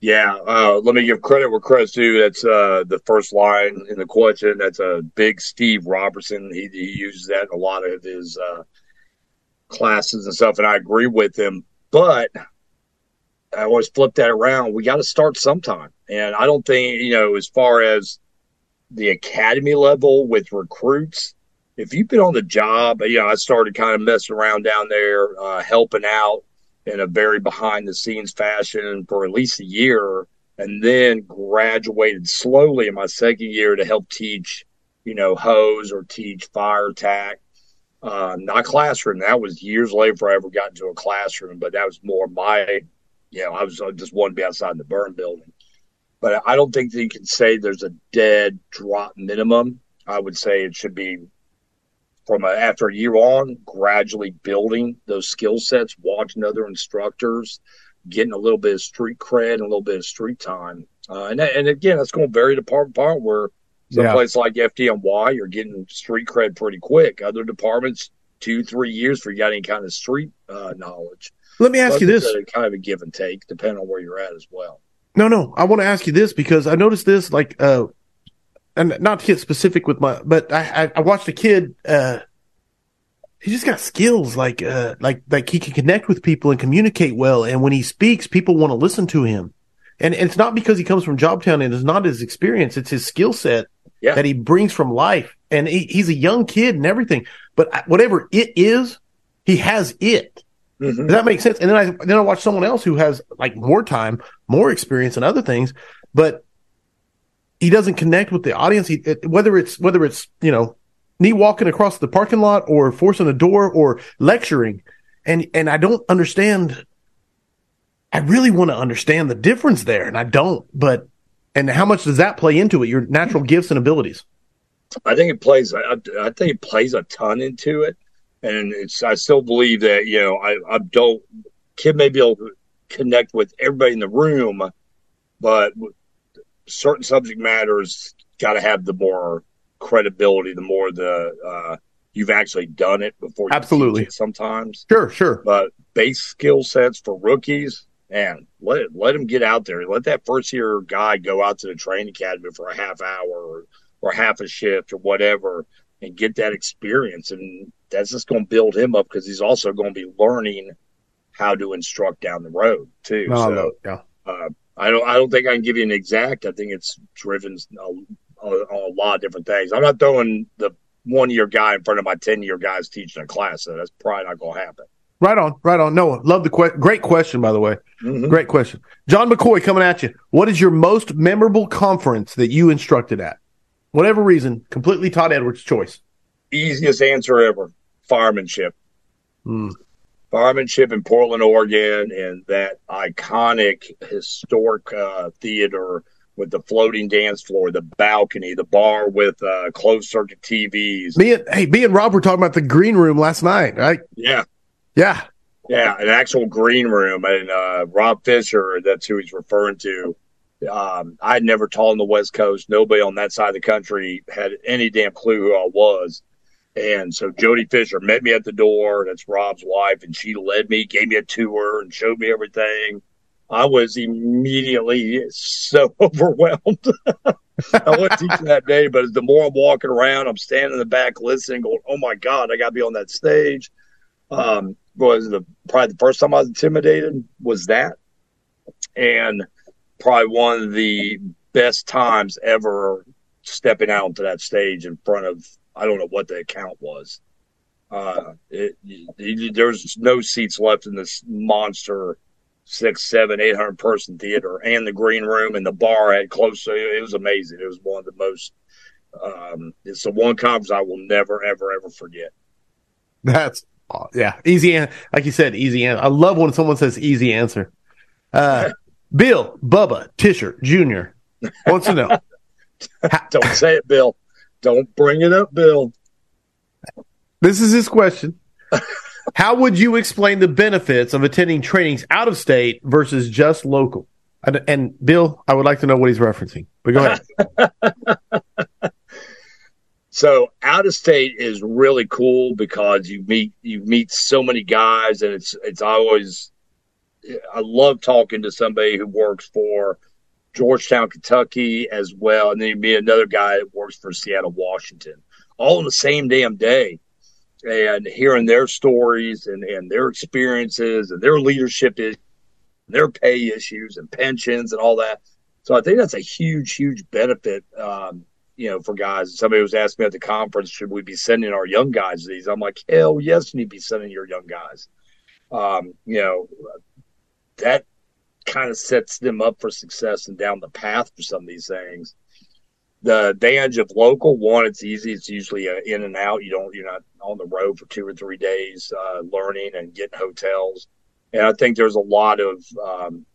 Yeah, uh, let me give credit where credit's due. That's uh, the first line in the question. That's a big Steve Robertson. He, he uses that in a lot of his uh, classes and stuff, and I agree with him. But I always flip that around. We got to start sometime, and I don't think you know as far as the academy level with recruits. If you've been on the job, you know, I started kind of messing around down there, uh, helping out in a very behind the scenes fashion for at least a year and then graduated slowly in my second year to help teach, you know, hose or teach fire attack. Uh, not classroom. That was years later I ever got into a classroom, but that was more my you know, I was I just wanted to be outside the burn building. But I don't think that you can say there's a dead drop minimum. I would say it should be from a, after a year on, gradually building those skill sets, watching other instructors, getting a little bit of street cred and a little bit of street time. Uh, and, and again, that's going to vary department part where some yeah. place like FDNY, you're getting street cred pretty quick. Other departments, two, three years for you got any kind of street uh, knowledge. Let me ask you this: kind of a give and take, depending on where you're at as well. No, no, I want to ask you this because I noticed this, like, uh, and not to get specific with my, but I, I, I watched a kid. Uh, he just got skills like, uh, like, like he can connect with people and communicate well, and when he speaks, people want to listen to him. And, and it's not because he comes from Jobtown and it's not his experience; it's his skill set yeah. that he brings from life. And he, he's a young kid and everything, but whatever it is, he has it. Mm-hmm. Does that make sense? And then I then I watch someone else who has like more time, more experience, and other things, but he doesn't connect with the audience. He, it, whether it's whether it's you know me walking across the parking lot or forcing a door or lecturing, and and I don't understand. I really want to understand the difference there, and I don't. But and how much does that play into it? Your natural gifts and abilities. I think it plays. I, I think it plays a ton into it, and it's. I still believe that you know I, I don't. Kid may be able to connect with everybody in the room, but certain subject matters got to have the more credibility, the more the uh, you've actually done it before. Absolutely. sometimes. Sure, sure. But base skill sets for rookies, and let it, let them get out there. Let that first year guy go out to the training academy for a half hour or, or half a shift or whatever and get that experience. And that's just going to build him up because he's also going to be learning how to instruct down the road too. No, so, no, yeah. Uh, I don't. I don't think I can give you an exact. I think it's driven on a, a, lot of different things. I'm not throwing the one year guy in front of my ten year guys teaching a class. So that's probably not going to happen. Right on, right on. Noah, love the que- great question, by the way. Mm-hmm. Great question. John McCoy coming at you. What is your most memorable conference that you instructed at? Whatever reason, completely Todd Edwards' choice. Easiest answer ever firemanship. Mm. Firemanship in Portland, Oregon, and that iconic historic uh, theater with the floating dance floor, the balcony, the bar with uh, closed circuit TVs. Me and hey, me and Rob were talking about the green room last night, right? Yeah, yeah, yeah, an actual green room. And uh, Rob Fisher, that's who he's referring to. Um, I had never taught on the West Coast. Nobody on that side of the country had any damn clue who I was. And so Jody Fisher met me at the door. That's Rob's wife, and she led me, gave me a tour, and showed me everything. I was immediately so overwhelmed. I wasn't teaching that day, but the more I'm walking around, I'm standing in the back listening, going, "Oh my God, I got to be on that stage." Um, was the probably the first time I was intimidated was that, and probably one of the best times ever stepping out onto that stage in front of I don't know what the account was. Uh, it, it, there's no seats left in this monster six, seven, eight hundred person theater, and the green room and the bar had close. To, it was amazing. It was one of the most. Um, it's the one conference I will never, ever, ever forget. That's yeah, easy. An- like you said, easy answer. I love when someone says easy answer. Uh, Bill Bubba Tischer Jr. wants to know. Don't say it, Bill. Don't bring it up, Bill. This is his question. How would you explain the benefits of attending trainings out of state versus just local? And, and Bill, I would like to know what he's referencing. But go ahead. So out of state is really cool because you meet you meet so many guys, and it's it's always I love talking to somebody who works for Georgetown, Kentucky, as well, and then you meet another guy that works for Seattle, Washington, all in the same damn day, and hearing their stories and and their experiences and their leadership is their pay issues and pensions and all that. So I think that's a huge, huge benefit. Um, you know, for guys. Somebody was asking me at the conference, should we be sending our young guys these? I'm like, hell yes, you need to be sending your young guys. Um, you know, that kind of sets them up for success and down the path for some of these things. The advantage of local one, it's easy. It's usually a in and out. You don't, you're not on the road for two or three days uh, learning and getting hotels. and I think there's a lot of. Um,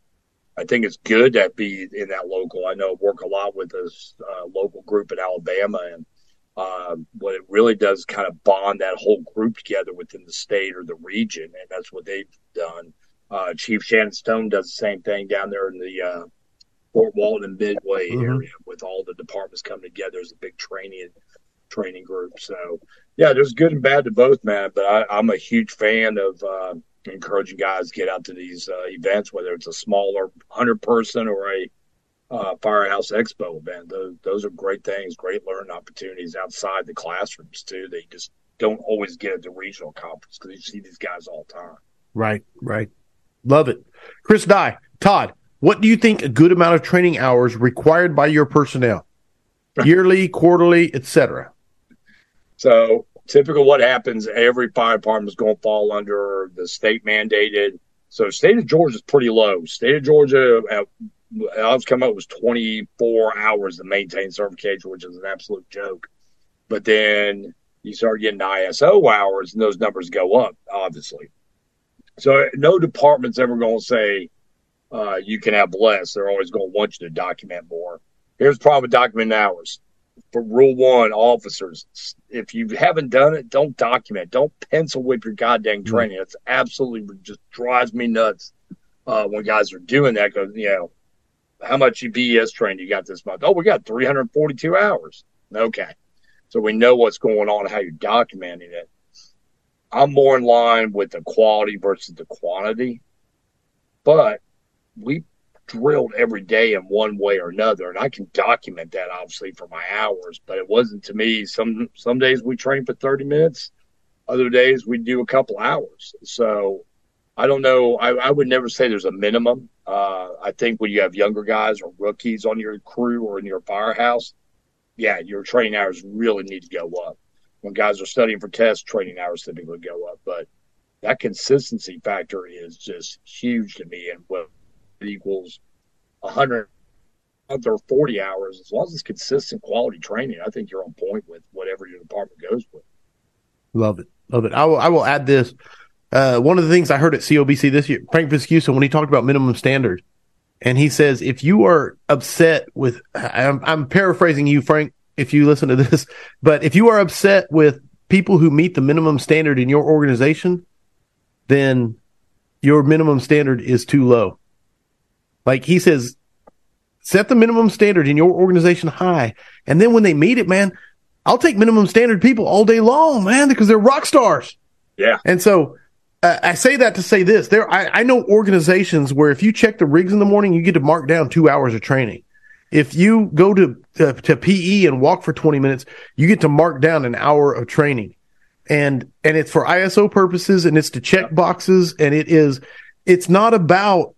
I think it's good to be in that local. I know I work a lot with this uh, local group in Alabama, and uh, what it really does kind of bond that whole group together within the state or the region, and that's what they've done. Uh, Chief Shannon Stone does the same thing down there in the uh, Fort Walton and Midway mm-hmm. area with all the departments coming together as a big training training group. So yeah, there's good and bad to both, man. But I, am a huge fan of uh, encouraging guys to get out to these uh, events, whether it's a smaller hundred person or a uh, Firehouse Expo event. Those, those are great things, great learning opportunities outside the classrooms too. They just don't always get at the regional conference because you see these guys all the time. Right, right. Love it. Chris Dye, Todd, what do you think a good amount of training hours required by your personnel? Yearly, quarterly, etc. So typical what happens, every fire department is going to fall under the state mandated. So state of Georgia is pretty low. State of Georgia, at, I was coming up was 24 hours to maintain certification, which is an absolute joke. But then you start getting ISO hours and those numbers go up, obviously. So no department's ever going to say uh, you can have less. They're always going to want you to document more. Here's the problem with document hours. For rule one, officers, if you haven't done it, don't document. Don't pencil whip your goddamn mm-hmm. training. It's absolutely just drives me nuts uh, when guys are doing that. Because you know how much BES training you got this month? Oh, we got 342 hours. Okay, so we know what's going on, and how you're documenting it. I'm more in line with the quality versus the quantity. But we drilled every day in one way or another, and I can document that obviously for my hours. But it wasn't to me. Some some days we train for 30 minutes, other days we do a couple hours. So I don't know. I, I would never say there's a minimum. Uh, I think when you have younger guys or rookies on your crew or in your firehouse, yeah, your training hours really need to go up when guys are studying for tests, training hours typically go up. But that consistency factor is just huge to me. And what equals 100 or 40 hours, as long as it's consistent quality training, I think you're on point with whatever your department goes with. Love it. Love it. I will, I will add this. Uh, one of the things I heard at COBC this year, Frank Viscuso, when he talked about minimum standard, and he says, if you are upset with, I'm, I'm paraphrasing you, Frank, if you listen to this, but if you are upset with people who meet the minimum standard in your organization, then your minimum standard is too low. Like he says, set the minimum standard in your organization high. And then when they meet it, man, I'll take minimum standard people all day long, man, because they're rock stars. Yeah. And so uh, I say that to say this: there, I, I, know organizations where if you check the rigs in the morning, you get to mark down two hours of training. If you go to, to, to PE and walk for 20 minutes, you get to mark down an hour of training. And, and it's for ISO purposes and it's to check boxes. And it is, it's not about,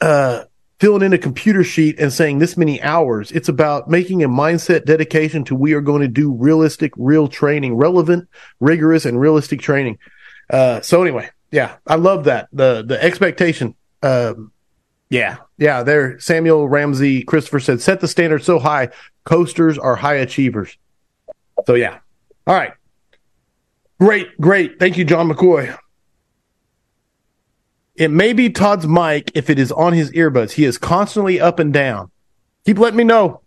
uh, filling in a computer sheet and saying this many hours. It's about making a mindset dedication to we are going to do realistic, real training, relevant, rigorous, and realistic training. Uh, so anyway, yeah, I love that. The, the expectation, um, yeah, yeah. There, Samuel Ramsey, Christopher said, set the standard so high. Coasters are high achievers. So yeah. All right. Great, great. Thank you, John McCoy. It may be Todd's mic if it is on his earbuds. He is constantly up and down. Keep letting me know.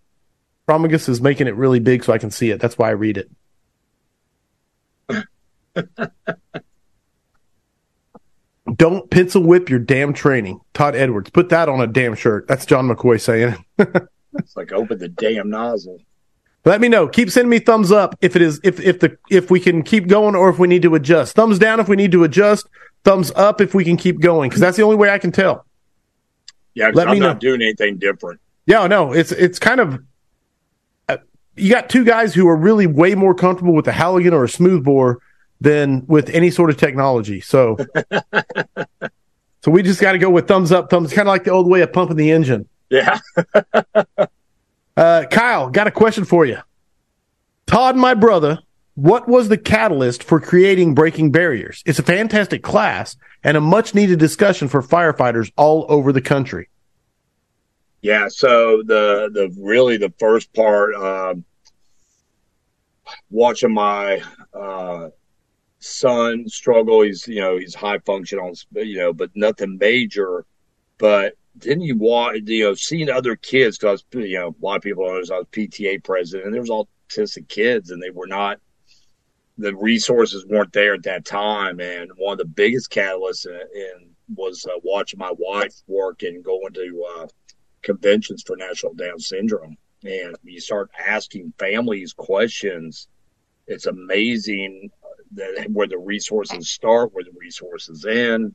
Promagus is making it really big so I can see it. That's why I read it. Don't pencil whip your damn training. Todd Edwards. Put that on a damn shirt. That's John McCoy saying. it's like open the damn nozzle. Let me know. Keep sending me thumbs up if it is if if the if we can keep going or if we need to adjust. Thumbs down if we need to adjust. Thumbs up if we can keep going because that's the only way I can tell. Yeah, Let I'm me not know. doing anything different. Yeah, no, it's it's kind of uh, you got two guys who are really way more comfortable with a Halligan or a smoothbore than with any sort of technology. So, so we just got to go with thumbs up, thumbs, kind of like the old way of pumping the engine. Yeah. uh, Kyle, got a question for you. Todd, my brother, what was the catalyst for creating Breaking Barriers? It's a fantastic class and a much needed discussion for firefighters all over the country. Yeah, so the the really the first part, uh, watching my uh, son struggle. He's you know he's high function on you know, but nothing major. But then you watch you know seeing other kids because you know a lot of people know I was PTA president and there was autistic kids and they were not the resources weren't there at that time. And one of the biggest catalysts in, in was uh, watching my wife work and going to uh, conventions for National Down syndrome. And you start asking families questions. It's amazing where the resources start, where the resources end.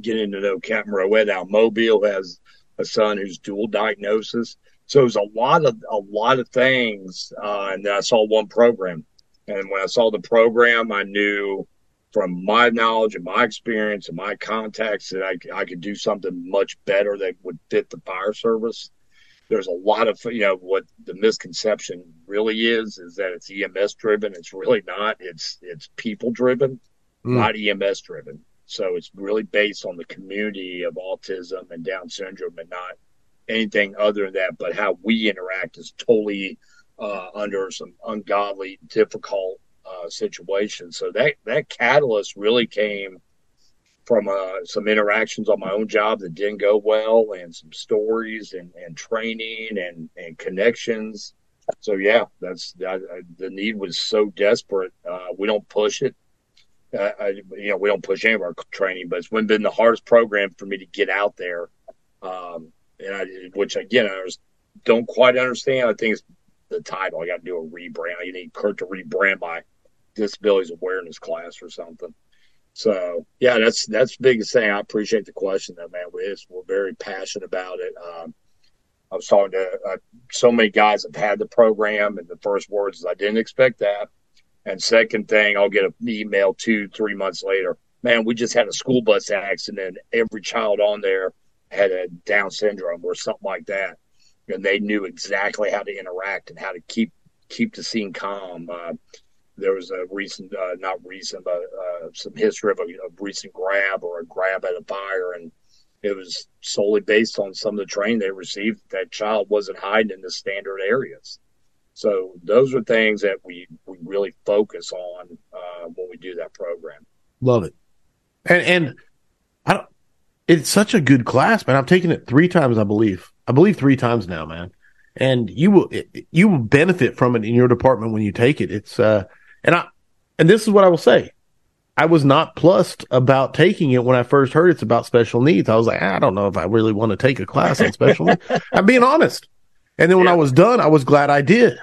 Getting to know Captain Roed out Mobile has a son who's dual diagnosis. So there's a lot of a lot of things. Uh, and I saw one program, and when I saw the program, I knew from my knowledge and my experience and my contacts that I, I could do something much better that would fit the fire service. There's a lot of, you know, what the misconception really is, is that it's EMS driven. It's really not. It's, it's people driven, mm. not EMS driven. So it's really based on the community of autism and Down syndrome and not anything other than that. But how we interact is totally uh, under some ungodly, difficult uh, situation. So that that catalyst really came from uh, some interactions on my own job that didn't go well, and some stories and, and training and and connections. So yeah, that's that, uh, the need was so desperate. Uh, we don't push it. Uh, I, you know, we don't push any of our training, but it's been the hardest program for me to get out there. Um, and I, which again, I was, don't quite understand. I think it's the title. I got to do a rebrand. I need Kurt to rebrand my disabilities awareness class or something. So yeah, that's that's the biggest thing. I appreciate the question, though, man. We're we're very passionate about it. Um, I was talking to uh, so many guys have had the program, and the first words is, "I didn't expect that." And second thing, I'll get an email two, three months later. Man, we just had a school bus accident. Every child on there had a Down syndrome or something like that, and they knew exactly how to interact and how to keep keep the scene calm. Uh, there was a recent, uh, not recent, but uh, some history of a, a, recent grab or a grab at a fire, and it was solely based on some of the training they received. That child wasn't hiding in the standard areas. So those are things that we we really focus on uh, when we do that program. Love it, and and I don't. It's such a good class, man. I've taken it three times, I believe. I believe three times now, man. And you will you will benefit from it in your department when you take it. It's uh and I, and this is what I will say. I was not plussed about taking it when I first heard it's about special needs. I was like, I don't know if I really want to take a class on special needs. I'm being honest. And then when yeah. I was done, I was glad I did.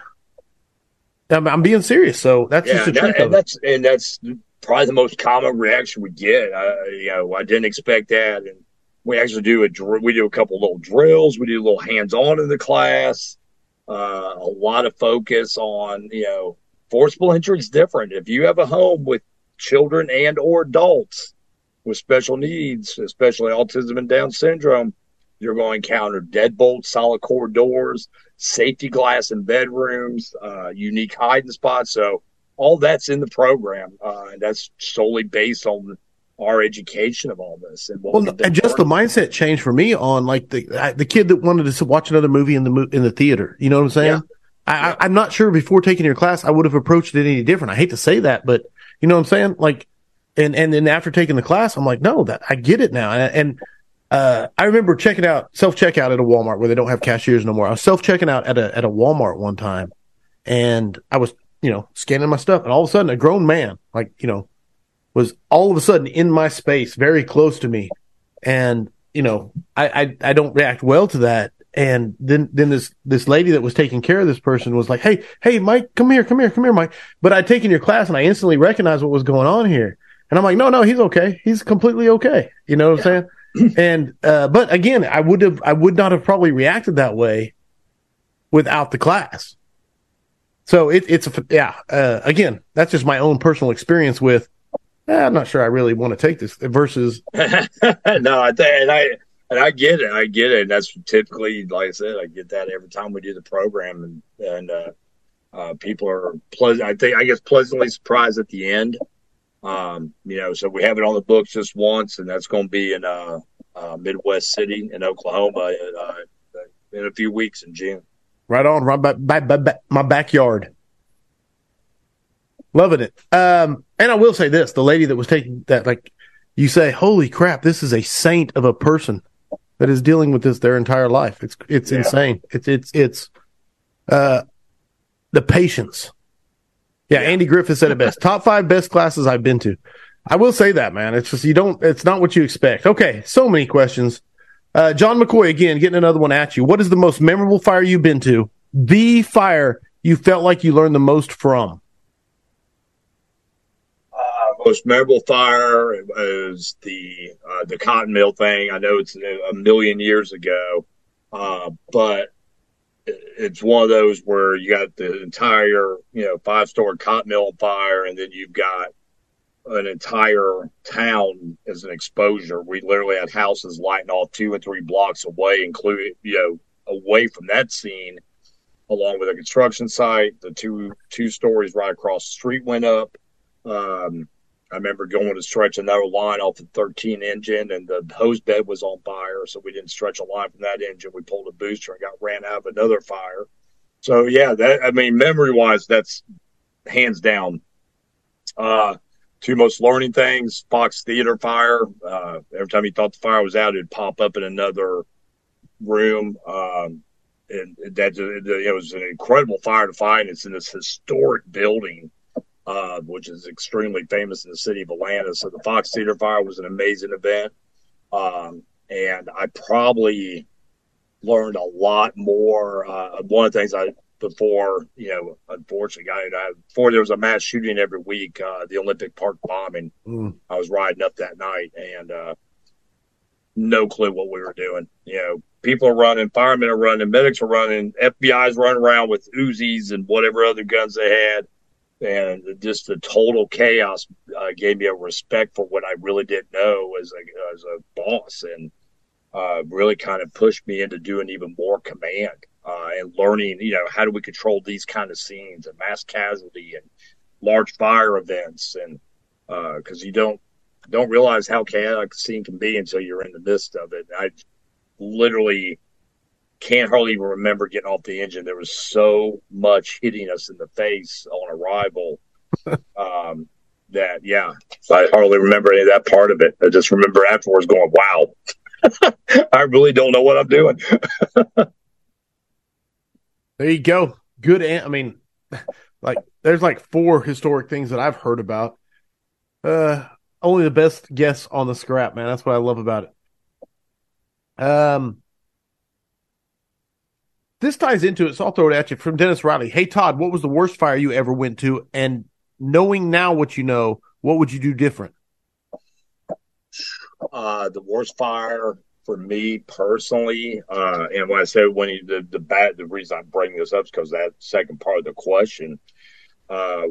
I'm, I'm being serious. So that's yeah, just the truth. And that's, and that's probably the most common reaction we get. I, you know, I didn't expect that. And we actually do a, we do a couple little drills. We do a little hands on in the class. Uh, a lot of focus on, you know, forcible entry is different. If you have a home with children and or adults with special needs, especially autism and Down syndrome, you're going to encounter deadbolts, solid core doors, safety glass in bedrooms, uh, unique hiding spots. So all that's in the program, uh, and that's solely based on our education of all this. And, well, and just the mindset change for me on like the the kid that wanted to watch another movie in the in the theater. You know what I'm saying? Yeah. I, am not sure before taking your class, I would have approached it any different. I hate to say that, but you know what I'm saying? Like, and, and then after taking the class, I'm like, no, that I get it now. And, and uh, I remember checking out self checkout at a Walmart where they don't have cashiers no more. I was self checking out at a, at a Walmart one time and I was, you know, scanning my stuff and all of a sudden a grown man, like, you know, was all of a sudden in my space, very close to me. And, you know, I, I, I don't react well to that. And then, then this, this lady that was taking care of this person was like, Hey, hey, Mike, come here, come here, come here, Mike. But I'd taken your class and I instantly recognized what was going on here. And I'm like, no, no, he's okay. He's completely okay. You know what yeah. I'm saying? and, uh, but again, I would have, I would not have probably reacted that way without the class. So it, it's a, yeah, uh, again, that's just my own personal experience with, eh, I'm not sure I really want to take this versus. no, I think, and I, and I get it. I get it. And that's typically, like I said, I get that every time we do the program, and and uh, uh, people are pleasant. I think I guess pleasantly surprised at the end. Um, you know, so we have it on the books just once, and that's going to be in uh, uh, Midwest City in Oklahoma uh, in a few weeks in June. Right on, right by, by, by, my backyard. Loving it. Um, And I will say this: the lady that was taking that, like, you say, "Holy crap, this is a saint of a person that is dealing with this their entire life." It's it's yeah. insane. It's it's it's uh the patience. Yeah, yeah, Andy Griffith said it best. Top five best classes I've been to. I will say that, man. It's just you don't. It's not what you expect. Okay, so many questions. Uh, John McCoy again, getting another one at you. What is the most memorable fire you've been to? The fire you felt like you learned the most from? Most memorable fire was the uh, the cotton mill thing. I know it's a million years ago, uh, but it's one of those where you got the entire you know five story cotton mill on fire, and then you've got an entire town as an exposure. We literally had houses lighting off two and three blocks away, including you know away from that scene, along with a construction site. The two two stories right across the street went up. Um, I remember going to stretch another line off the 13 engine, and the hose bed was on fire, so we didn't stretch a line from that engine. We pulled a booster and got ran out of another fire. So yeah, that I mean, memory wise, that's hands down. Uh, two most learning things: Fox Theater fire. Uh, every time you thought the fire was out, it'd pop up in another room. Um, and that it was an incredible fire to find. It's in this historic building, uh, which is extremely famous in the city of Atlanta. So the Fox Theater fire was an amazing event, um, and I probably learned a lot more. Uh, one of the things I before, you know, unfortunately, I, before there was a mass shooting every week, uh, the Olympic Park bombing. Mm. I was riding up that night and uh, no clue what we were doing. You know, people are running, firemen are running, medics are running, FBI's running around with Uzis and whatever other guns they had. And just the total chaos uh, gave me a respect for what I really didn't know as a, as a boss and uh, really kind of pushed me into doing even more command uh, and learning, you know, how do we control these kind of scenes and mass casualty and large fire events, and because uh, you don't don't realize how chaotic a scene can be until you're in the midst of it. I literally can't hardly even remember getting off the engine. There was so much hitting us in the face on arrival. um, that yeah, I hardly remember any of that part of it. I just remember afterwards going, "Wow, I really don't know what I'm doing." There you go. Good. An- I mean, like there's like four historic things that I've heard about. Uh, only the best guess on the scrap, man. That's what I love about it. Um, this ties into it, so I'll throw it at you from Dennis Riley. Hey Todd, what was the worst fire you ever went to? And knowing now what you know, what would you do different? Uh, the worst fire for me personally, uh, and when I say when you, the the bad, the reason I bring this up is because that second part of the question uh,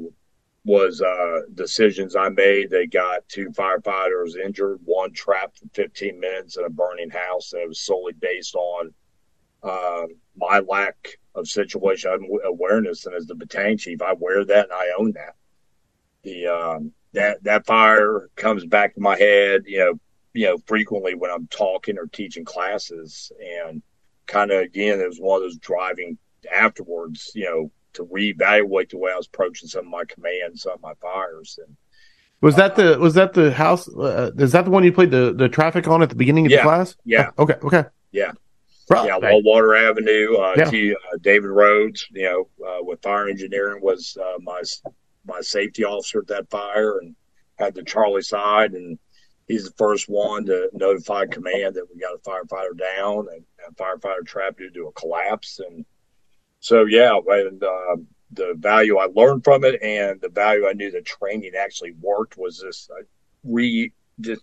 was uh, decisions I made. They got two firefighters injured, one trapped for 15 minutes in a burning house, and it was solely based on uh, my lack of situation awareness. And as the battalion chief, I wear that and I own that. The um, that that fire comes back to my head, you know you know, frequently when I'm talking or teaching classes. And kind of, again, it was one of those driving afterwards, you know, to reevaluate the way I was approaching some of my commands, some of my fires. And was that the was that the house? Uh, is that the one you played the the traffic on at the beginning of yeah, the class? Yeah. Okay. Okay. Yeah. Right. Yeah. Wall Water Avenue. Uh, yeah. To, uh, David Rhodes, you know, uh, with fire engineering was uh, my my safety officer at that fire, and had the Charlie side and he's the first one to notify command that we got a firefighter down and a firefighter trapped due to a collapse. And so, yeah, and uh, the value I learned from it and the value I knew the training actually worked was this I re just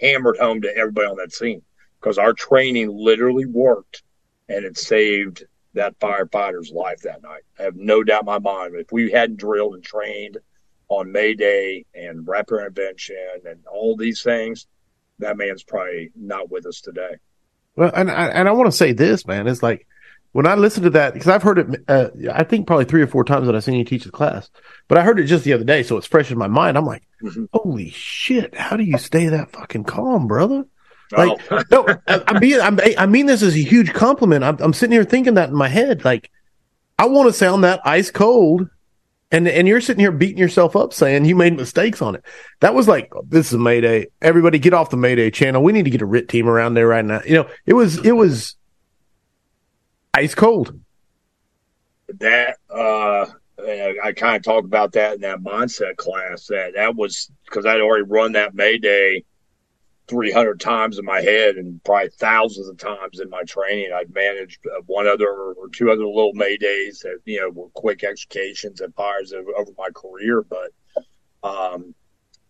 hammered home to everybody on that scene because our training literally worked and it saved that firefighter's life that night. I have no doubt in my mind. If we hadn't drilled and trained – on May Day and rapid intervention and all these things, that man's probably not with us today. Well, and I, and I want to say this, man, it's like when I listen to that because I've heard it, uh, I think probably three or four times that I've seen you teach the class, but I heard it just the other day, so it's fresh in my mind. I'm like, mm-hmm. holy shit, how do you stay that fucking calm, brother? Like, oh. no, I, I mean, I'm, I mean this is a huge compliment. I'm, I'm sitting here thinking that in my head, like, I want to sound that ice cold And and you're sitting here beating yourself up saying you made mistakes on it. That was like this is Mayday. Everybody get off the Mayday channel. We need to get a RIT team around there right now. You know, it was it was ice cold. That uh I kind of talked about that in that mindset class. That that was because I'd already run that Mayday 300 times in my head and probably thousands of times in my training. I'd managed uh, one other or two other little Maydays that, you know, were quick extrications and fires over, over my career. But um,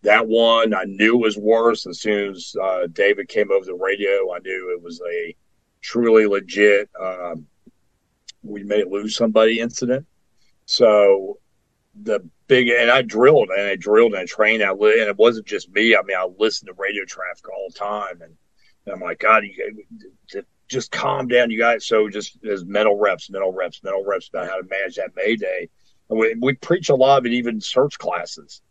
that one I knew was worse. As soon as uh, David came over the radio, I knew it was a truly legit, um, we may lose somebody incident. So the big and I drilled and I drilled and I trained. I and it wasn't just me. I mean, I listened to radio traffic all the time, and, and I'm like, God, you just calm down, you guys. So just as mental reps, mental reps, mental reps about how to manage that Mayday. And we, we preach a lot of it, even search classes.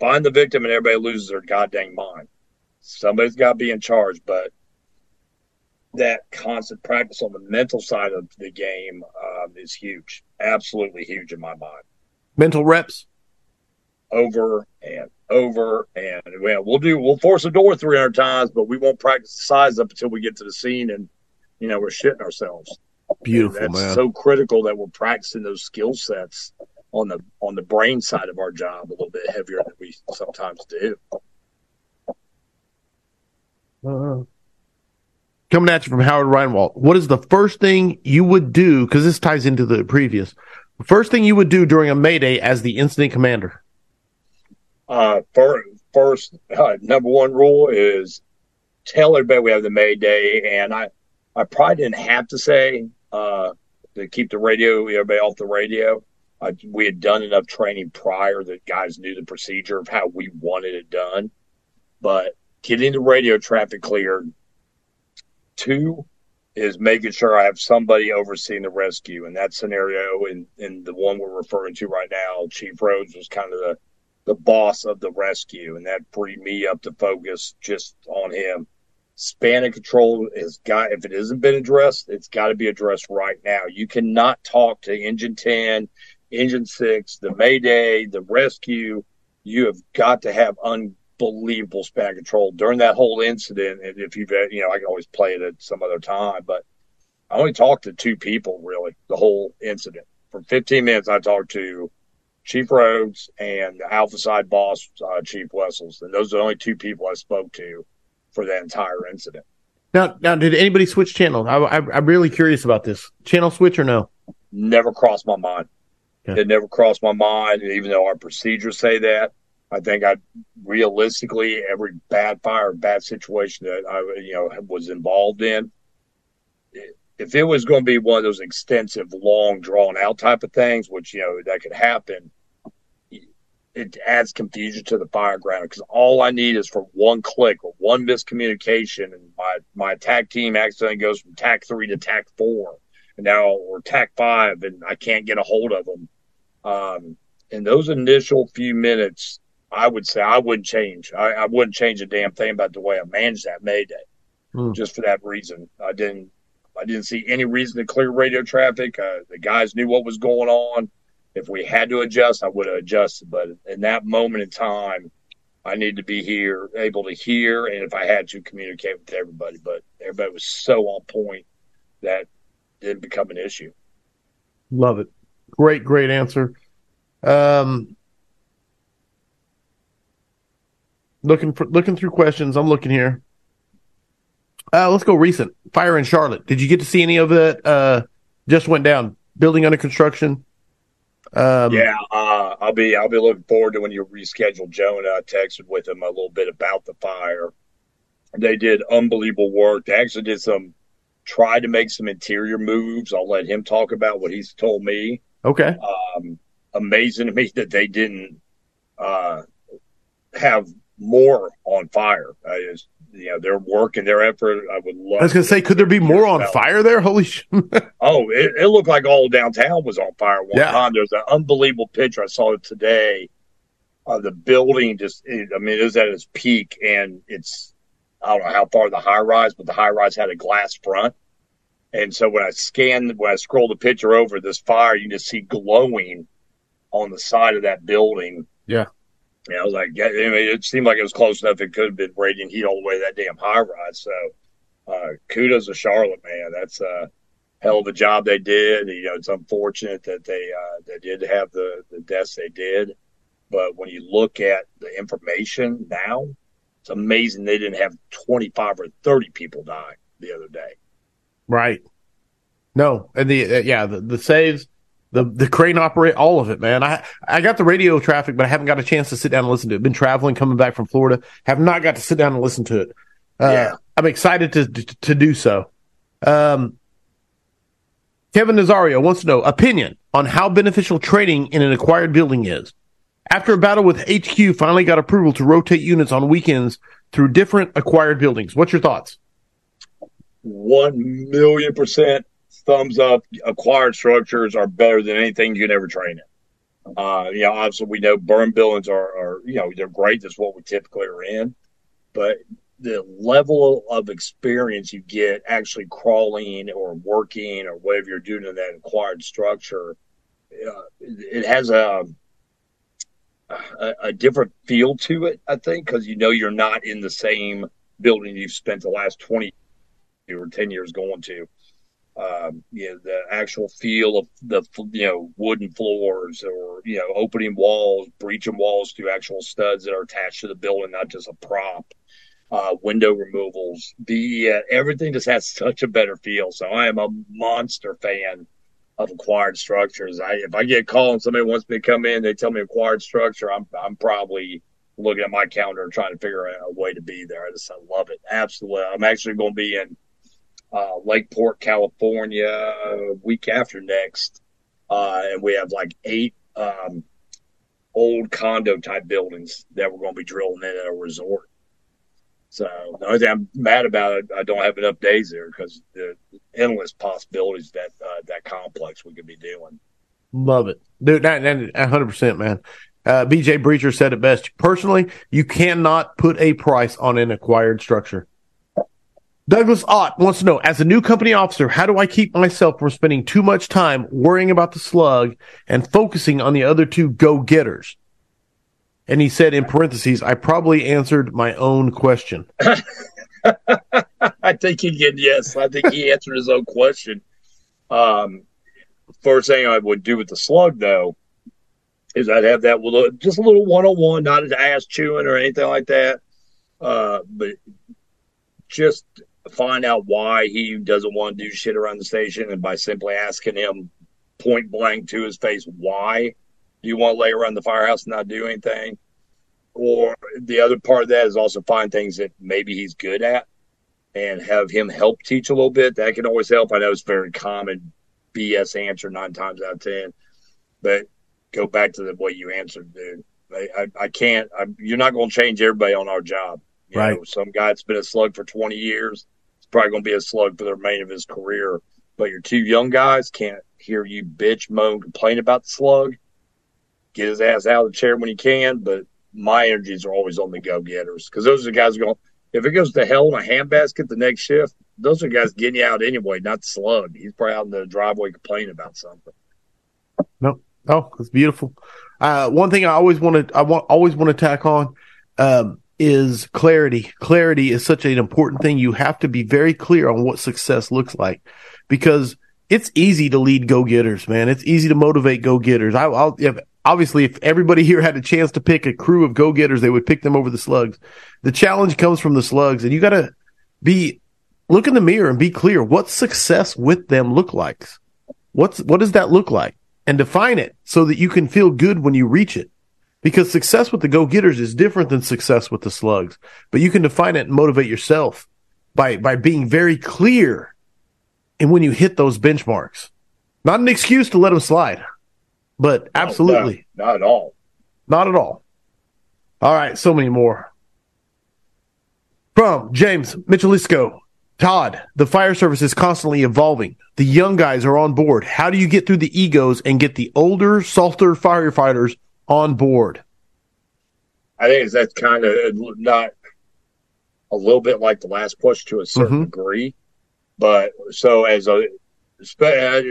Find the victim, and everybody loses their goddamn mind. Somebody's got to be in charge, but that constant practice on the mental side of the game um, is huge, absolutely huge in my mind mental reps over and over and well, we'll do we'll force a door 300 times but we won't practice the size up until we get to the scene and you know we're shitting ourselves beautiful and that's man. so critical that we're practicing those skill sets on the on the brain side of our job a little bit heavier than we sometimes do uh, coming at you from howard reinwald what is the first thing you would do because this ties into the previous First thing you would do during a Mayday as the incident commander? Uh, first, first uh, number one rule is tell everybody we have the Mayday, and I, I probably didn't have to say uh, to keep the radio everybody off the radio. We had done enough training prior that guys knew the procedure of how we wanted it done, but getting the radio traffic cleared. Two, is making sure I have somebody overseeing the rescue. In that scenario, in, in the one we're referring to right now, Chief Rhodes was kind of the, the boss of the rescue, and that freed me up to focus just on him. Span of control has got, if it hasn't been addressed, it's got to be addressed right now. You cannot talk to Engine 10, Engine 6, the Mayday, the rescue. You have got to have unbelievable span control during that whole incident. And if you've, you know, I can always play it at some other time, but I only talked to two people really the whole incident. For 15 minutes, I talked to Chief Rhodes and the Alpha Side boss, uh, Chief Wessels, and those are the only two people I spoke to for that entire incident. Now, now, did anybody switch channels? I, I, am really curious about this. Channel switch or no? Never crossed my mind. Okay. It never crossed my mind, even though our procedures say that. I think I realistically every bad fire, bad situation that I you know was involved in, if it was going to be one of those extensive, long, drawn out type of things, which you know that could happen, it adds confusion to the fire ground because all I need is for one click or one miscommunication, and my my attack team accidentally goes from tack three to tack four, and now or tack five, and I can't get a hold of them. Um, in those initial few minutes, I would say I wouldn't change. I, I wouldn't change a damn thing about the way I managed that Mayday, mm. just for that reason. I didn't. I didn't see any reason to clear radio traffic. Uh, the guys knew what was going on. If we had to adjust, I would have adjusted. But in that moment in time, I needed to be here, able to hear, and if I had to communicate with everybody. But everybody was so on point that didn't become an issue. Love it. Great, great answer. Um, looking for looking through questions. I'm looking here. Uh, let's go recent fire in Charlotte. Did you get to see any of that? Uh, just went down. Building under construction. Um, yeah, uh, I'll be I'll be looking forward to when you reschedule Jonah. I texted with him a little bit about the fire. They did unbelievable work. They actually did some tried to make some interior moves. I'll let him talk about what he's told me. Okay. Um, amazing to me that they didn't uh, have more on fire. I just, you know, their work and their effort. I would love. I was going to say, could there be more on fire there? Holy shit! oh, it, it, looked like all downtown was on fire one yeah. time. There's an unbelievable picture I saw it today. Uh, the building just, it, I mean, it was at its peak, and it's I don't know how far the high rise, but the high rise had a glass front. And so when I scanned, when I scroll the picture over this fire, you just see glowing on the side of that building. Yeah. Yeah, I was like, mean, it seemed like it was close enough. It could have been radiant heat all the way that damn high rise. So, uh, kudos to Charlotte, man. That's a hell of a job they did. You know, it's unfortunate that they uh, they did have the the deaths they did, but when you look at the information now, it's amazing they didn't have twenty five or thirty people die the other day. Right. No, and the uh, yeah the, the saves the the crane operate all of it, man. I I got the radio traffic, but I haven't got a chance to sit down and listen to it. Been traveling, coming back from Florida, have not got to sit down and listen to it. Uh, yeah. I'm excited to, to, to do so. Um, Kevin Nazario wants to know opinion on how beneficial trading in an acquired building is. After a battle with HQ, finally got approval to rotate units on weekends through different acquired buildings. What's your thoughts? One million percent thumbs up. Acquired structures are better than anything you can ever train in. Uh, you know, obviously we know burn buildings are, are, you know, they're great. That's what we typically are in. But the level of experience you get actually crawling or working or whatever you're doing in that acquired structure, uh, it has a, a, a different feel to it. I think because you know you're not in the same building you've spent the last twenty or ten years going to um, you know, the actual feel of the you know wooden floors or you know opening walls, breaching walls through actual studs that are attached to the building, not just a prop. Uh, window removals, the uh, everything just has such a better feel. So I am a monster fan of acquired structures. I if I get a call and somebody wants me to come in, they tell me acquired structure, I'm I'm probably looking at my calendar and trying to figure out a way to be there. I just I love it absolutely. I'm actually going to be in uh, Lakeport, California, week after next, uh, and we have like eight um, old condo type buildings that we're going to be drilling in at a resort. So the only thing I'm mad about it, I don't have enough days there because the endless possibilities that uh, that complex we could be doing. Love it, dude. 100 percent, man. Uh, BJ Breacher said it best. Personally, you cannot put a price on an acquired structure. Douglas Ott wants to know, as a new company officer, how do I keep myself from spending too much time worrying about the slug and focusing on the other two go getters? And he said in parentheses, I probably answered my own question. I think he did, yes. I think he answered his own question. Um, first thing I would do with the slug, though, is I'd have that little, just a little one on one, not an ass chewing or anything like that. Uh, but just find out why he doesn't want to do shit around the station, and by simply asking him point blank to his face, why do you want to lay around the firehouse and not do anything? Or the other part of that is also find things that maybe he's good at and have him help teach a little bit. That can always help. I know it's very common BS answer nine times out of ten, but go back to the way you answered, dude. I, I, I can't. I, you're not going to change everybody on our job. You right. Know, some guy that's been a slug for 20 years probably going to be a slug for the remainder of his career. But your two young guys can't hear you bitch, moan, complain about the slug. Get his ass out of the chair when he can. But my energies are always on the go getters because those are the guys going. If it goes to hell in a handbasket the next shift, those are guys getting you out anyway, not the slug. He's probably out in the driveway complaining about something. No, oh, it's beautiful. Uh, one thing I always want to, I want always want to tack on. Um, is clarity. Clarity is such an important thing. You have to be very clear on what success looks like because it's easy to lead go getters, man. It's easy to motivate go getters. I, will if, obviously, if everybody here had a chance to pick a crew of go getters, they would pick them over the slugs. The challenge comes from the slugs and you got to be, look in the mirror and be clear. What success with them look like? What's, what does that look like? And define it so that you can feel good when you reach it because success with the go getters is different than success with the slugs. But you can define it and motivate yourself by by being very clear. And when you hit those benchmarks, not an excuse to let them slide, but absolutely no, not at all, not at all. All right, so many more. From James Michelisco, Todd, the fire service is constantly evolving. The young guys are on board. How do you get through the egos and get the older, salter firefighters on board? I think that's kind of not a little bit like the last push to a certain mm-hmm. degree. But so as a uh,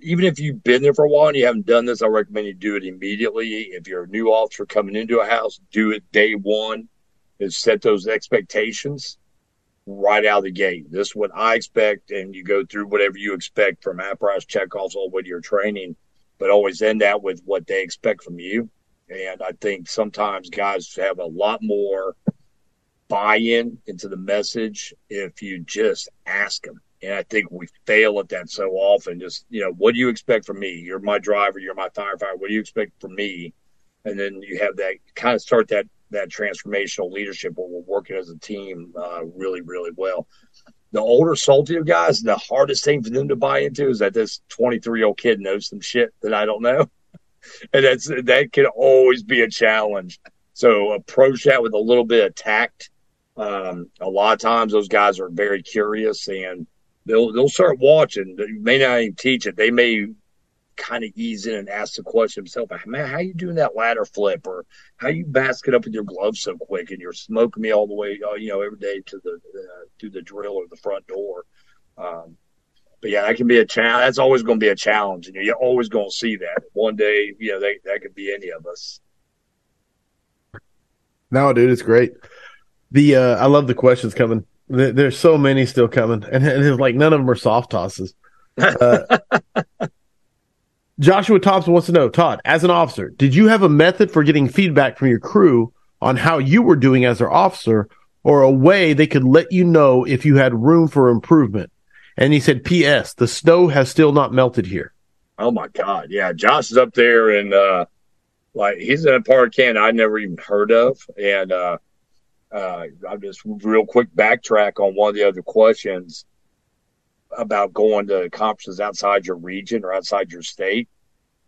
even if you've been there for a while and you haven't done this, I recommend you do it immediately. If you're a new officer coming into a house, do it day one. and set those expectations right out of the gate. This is what I expect, and you go through whatever you expect from apparatus checkoffs all the way to your training, but always end that with what they expect from you. And I think sometimes guys have a lot more buy-in into the message if you just ask them. And I think we fail at that so often. Just you know, what do you expect from me? You're my driver. You're my firefighter. What do you expect from me? And then you have that kind of start that that transformational leadership where we're working as a team uh, really, really well. The older, saltier guys, the hardest thing for them to buy into is that this 23 year old kid knows some shit that I don't know. And that's that can always be a challenge. So approach that with a little bit of tact. Um, a lot of times those guys are very curious and they'll they'll start watching. They may not even teach it. They may kind of ease in and ask the question himself, man, how you doing that ladder flip or how you basket up with your gloves so quick and you're smoking me all the way, uh, you know, every day to the uh, to the drill or the front door. Um, but yeah, that can be a challenge. That's always going to be a challenge, and you're always going to see that. One day, you know, they, that could be any of us. No, dude, it's great. The uh, I love the questions coming. There's so many still coming, and it's like none of them are soft tosses. Uh, Joshua Thompson wants to know, Todd, as an officer, did you have a method for getting feedback from your crew on how you were doing as their officer or a way they could let you know if you had room for improvement? And he said, P.S. The snow has still not melted here. Oh my God. Yeah. Josh is up there and, uh, like he's in a part of Canada I never even heard of. And, uh, uh, I'll just real quick backtrack on one of the other questions about going to conferences outside your region or outside your state.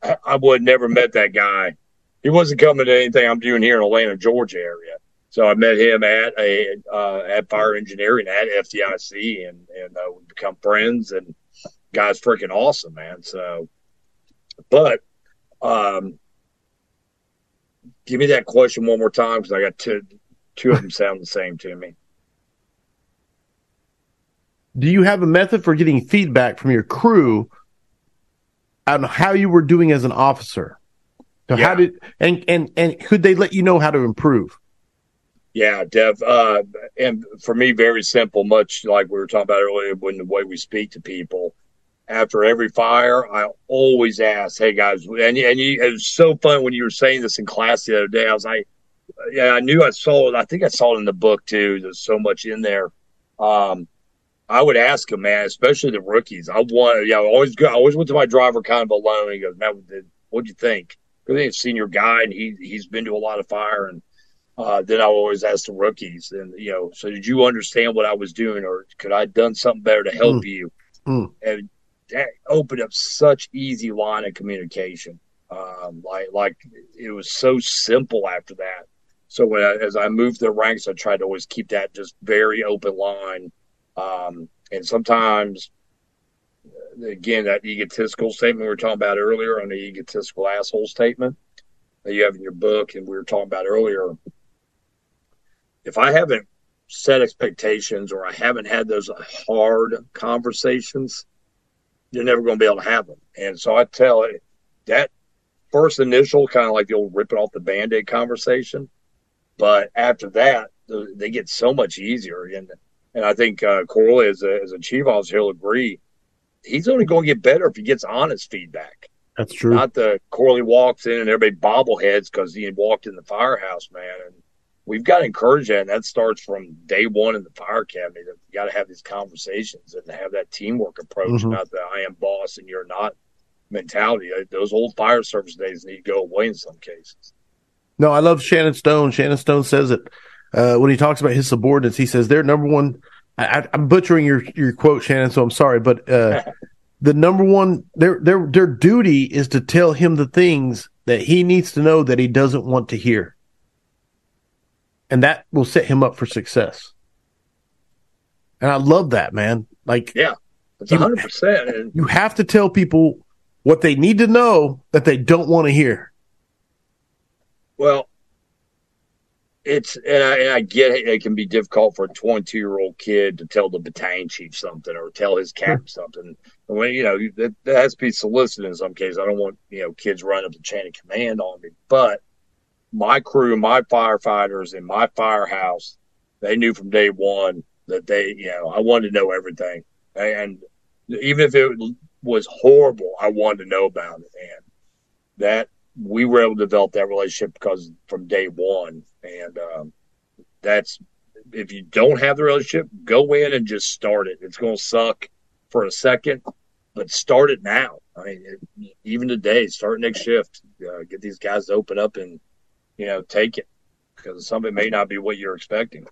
I, I would never met that guy. He wasn't coming to anything I'm doing here in Atlanta, Georgia area. So I met him at a uh, at fire engineering at FDIC, and and uh, we become friends. And guy's freaking awesome, man. So, but um, give me that question one more time because I got two two of them sound the same to me. Do you have a method for getting feedback from your crew on how you were doing as an officer? So yeah. how did and and and could they let you know how to improve? Yeah, Dev. Uh, and for me, very simple. Much like we were talking about earlier, when the way we speak to people after every fire, I always ask, "Hey guys," and and you, it was so fun when you were saying this in class the other day. I was like, "Yeah, I knew I saw it. I think I saw it in the book too. There's so much in there." Um, I would ask him, man, especially the rookies. I want, yeah, I always go, I always went to my driver kind of alone. He goes, man, what'd you think? Because he's a senior guy and he he's been to a lot of fire. And uh, then I always ask the rookies, and you know, so did you understand what I was doing, or could I have done something better to help mm. you? Mm. And that opened up such easy line of communication. Um, like like it was so simple after that. So when I, as I moved the ranks, I tried to always keep that just very open line um, and sometimes, again, that egotistical statement we were talking about earlier on the egotistical asshole statement that you have in your book, and we were talking about earlier. If I haven't set expectations or I haven't had those hard conversations, you're never going to be able to have them. And so I tell it that first initial kind of like the old ripping off the band aid conversation. But after that, they get so much easier. And and I think uh, Corley, as a, as a chief officer, he'll agree. He's only going to get better if he gets honest feedback. That's true. Not the Corley walks in and everybody bobbleheads because he walked in the firehouse, man. And we've got to encourage that. And that starts from day one in the fire academy. That you got to have these conversations and have that teamwork approach, mm-hmm. not the I am boss and you're not mentality. Uh, those old fire service days need to go away in some cases. No, I love Shannon Stone. Shannon Stone says it uh, when he talks about his subordinates, he says their number one. I, am butchering your your quote, Shannon, so I'm sorry, but uh, the number one their their their duty is to tell him the things that he needs to know that he doesn't want to hear, and that will set him up for success. And I love that, man. Like, yeah, it's 100. percent You have to tell people what they need to know that they don't want to hear. Well, it's and I, and I get it, it can be difficult for a 22 year old kid to tell the battalion chief something or tell his captain something. Well, you know, that, that has to be solicited in some cases. I don't want, you know, kids running up the chain of command on me. But my crew, my firefighters in my firehouse, they knew from day one that they, you know, I wanted to know everything. And even if it was horrible, I wanted to know about it. And that we were able to develop that relationship because from day one. And um, that's, if you don't have the relationship, go in and just start it. It's going to suck for a second, but start it now. I mean, it, even today, start next shift. Uh, get these guys to open up and you know take it because some of it may not be what you're expecting.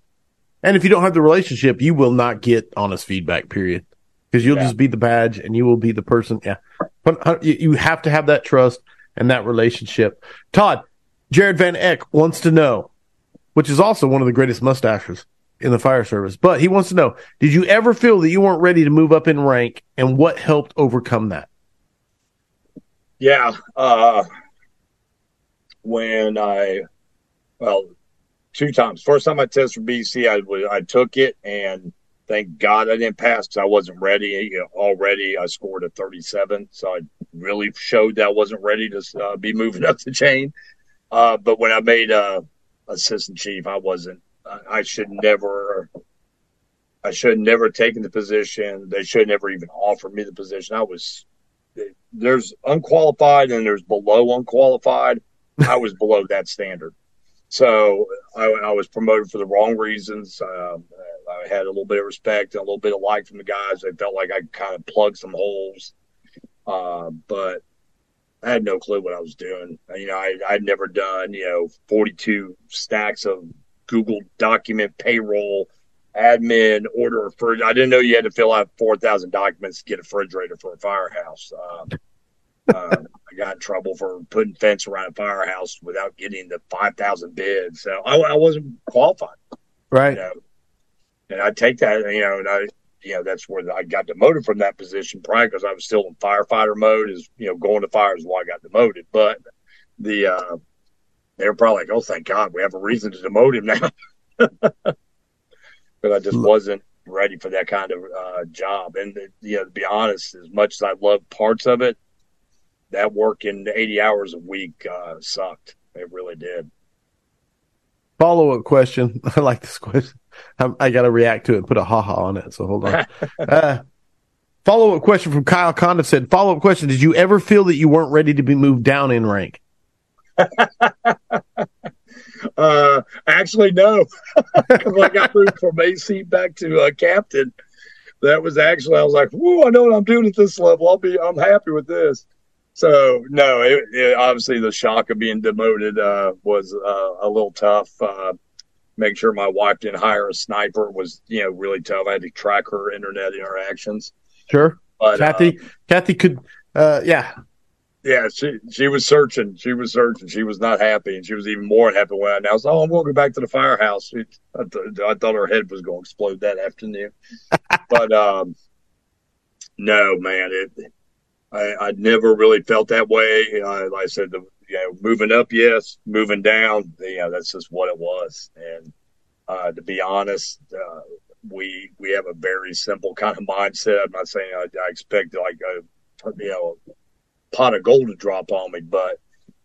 And if you don't have the relationship, you will not get honest feedback. Period. Because you'll yeah. just be the badge, and you will be the person. Yeah, but uh, you have to have that trust and that relationship. Todd, Jared Van Eck wants to know, which is also one of the greatest mustaches in the fire service. But he wants to know Did you ever feel that you weren't ready to move up in rank and what helped overcome that? Yeah. Uh, when I, well, two times. First time I tested for BC, I, I took it and thank God I didn't pass because I wasn't ready. Already I scored a 37. So I really showed that I wasn't ready to uh, be moving up the chain. Uh, but when I made uh, assistant chief, I wasn't I should never, I should never taken the position. They should never even offer me the position. I was, there's unqualified and there's below unqualified. I was below that standard. So I, I, was promoted for the wrong reasons. Um, I had a little bit of respect and a little bit of like from the guys. I felt like I kind of plugged some holes. Uh, but I had no clue what I was doing. You know, I, I'd never done, you know, 42 stacks of Google document payroll admin order for I didn't know you had to fill out 4,000 documents to get a refrigerator for a firehouse. Um, I got in trouble for putting fence around a firehouse without getting the 5,000 bids. So I, I, wasn't qualified. Right. You know? And I take that, you know, and I, you know, that's where I got demoted from that position prior because I was still in firefighter mode is, you know, going to fire is why I got demoted. But the, uh, they were probably like, "Oh, thank God, we have a reason to demote him now." but I just wasn't ready for that kind of uh, job. And you know, to be honest, as much as I love parts of it, that working eighty hours a week uh, sucked. It really did. Follow up question. I like this question. I'm, i got to react to it. and Put a ha ha on it. So hold on. uh, follow up question from Kyle Conda said. Follow up question: Did you ever feel that you weren't ready to be moved down in rank? uh, actually, no. Because I got moved from AC back to uh, captain. That was actually I was like, "Whoa! I know what I'm doing at this level. I'll be. I'm happy with this." So no, it, it, obviously the shock of being demoted uh, was uh, a little tough. Uh, make sure my wife didn't hire a sniper was you know really tough. I had to track her internet interactions. Sure, but Kathy, uh, Kathy could, uh, yeah, yeah, she she was searching. She was searching. She was not happy, and she was even more unhappy when I announced, "Oh, I'm going to go back to the firehouse." I, th- I thought her head was going to explode that afternoon. but um, no, man, it. I I never really felt that way. Like I said, the you know moving up, yes, moving down, you know that's just what it was. And uh, to be honest, uh, we we have a very simple kind of mindset. I'm not saying I, I expect like a you know pot of gold to drop on me, but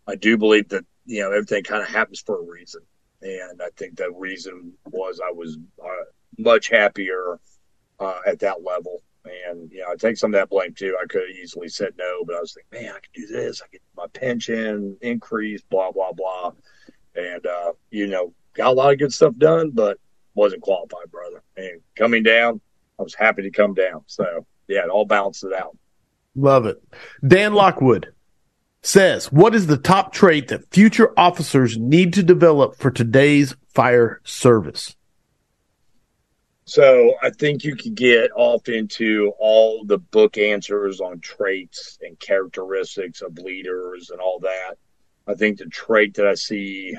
I do believe that you know everything kind of happens for a reason, and I think that reason was I was uh, much happier uh, at that level. And you know, I take some of that blame too. I could have easily said no, but I was thinking, man, I could do this. I get my pension increase, blah blah blah, and uh, you know, got a lot of good stuff done, but wasn't qualified, brother. And coming down, I was happy to come down. So yeah, it all balanced it out. Love it. Dan Lockwood says, What is the top trait that future officers need to develop for today's fire service? So I think you could get off into all the book answers on traits and characteristics of leaders and all that. I think the trait that I see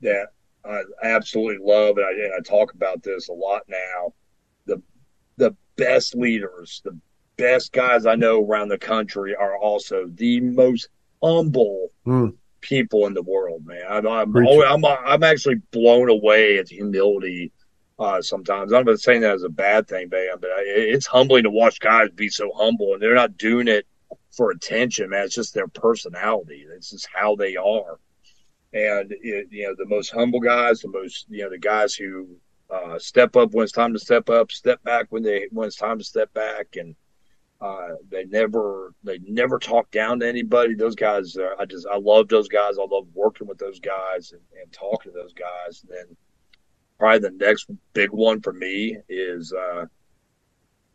that I absolutely love, and I, and I talk about this a lot now, the the best leaders, the best guys I know around the country are also the most humble mm. people in the world, man. I'm I'm, always, I'm, I'm actually blown away at the humility Uh, sometimes I'm not saying that as a bad thing, but it's humbling to watch guys be so humble, and they're not doing it for attention, man. It's just their personality. It's just how they are. And it, you know, the most humble guys, the most you know, the guys who uh, step up when it's time to step up, step back when they when it's time to step back, and uh, they never they never talk down to anybody. Those guys, uh, I just I love those guys. I love working with those guys and, and talking to those guys. And then probably the next big one for me is uh,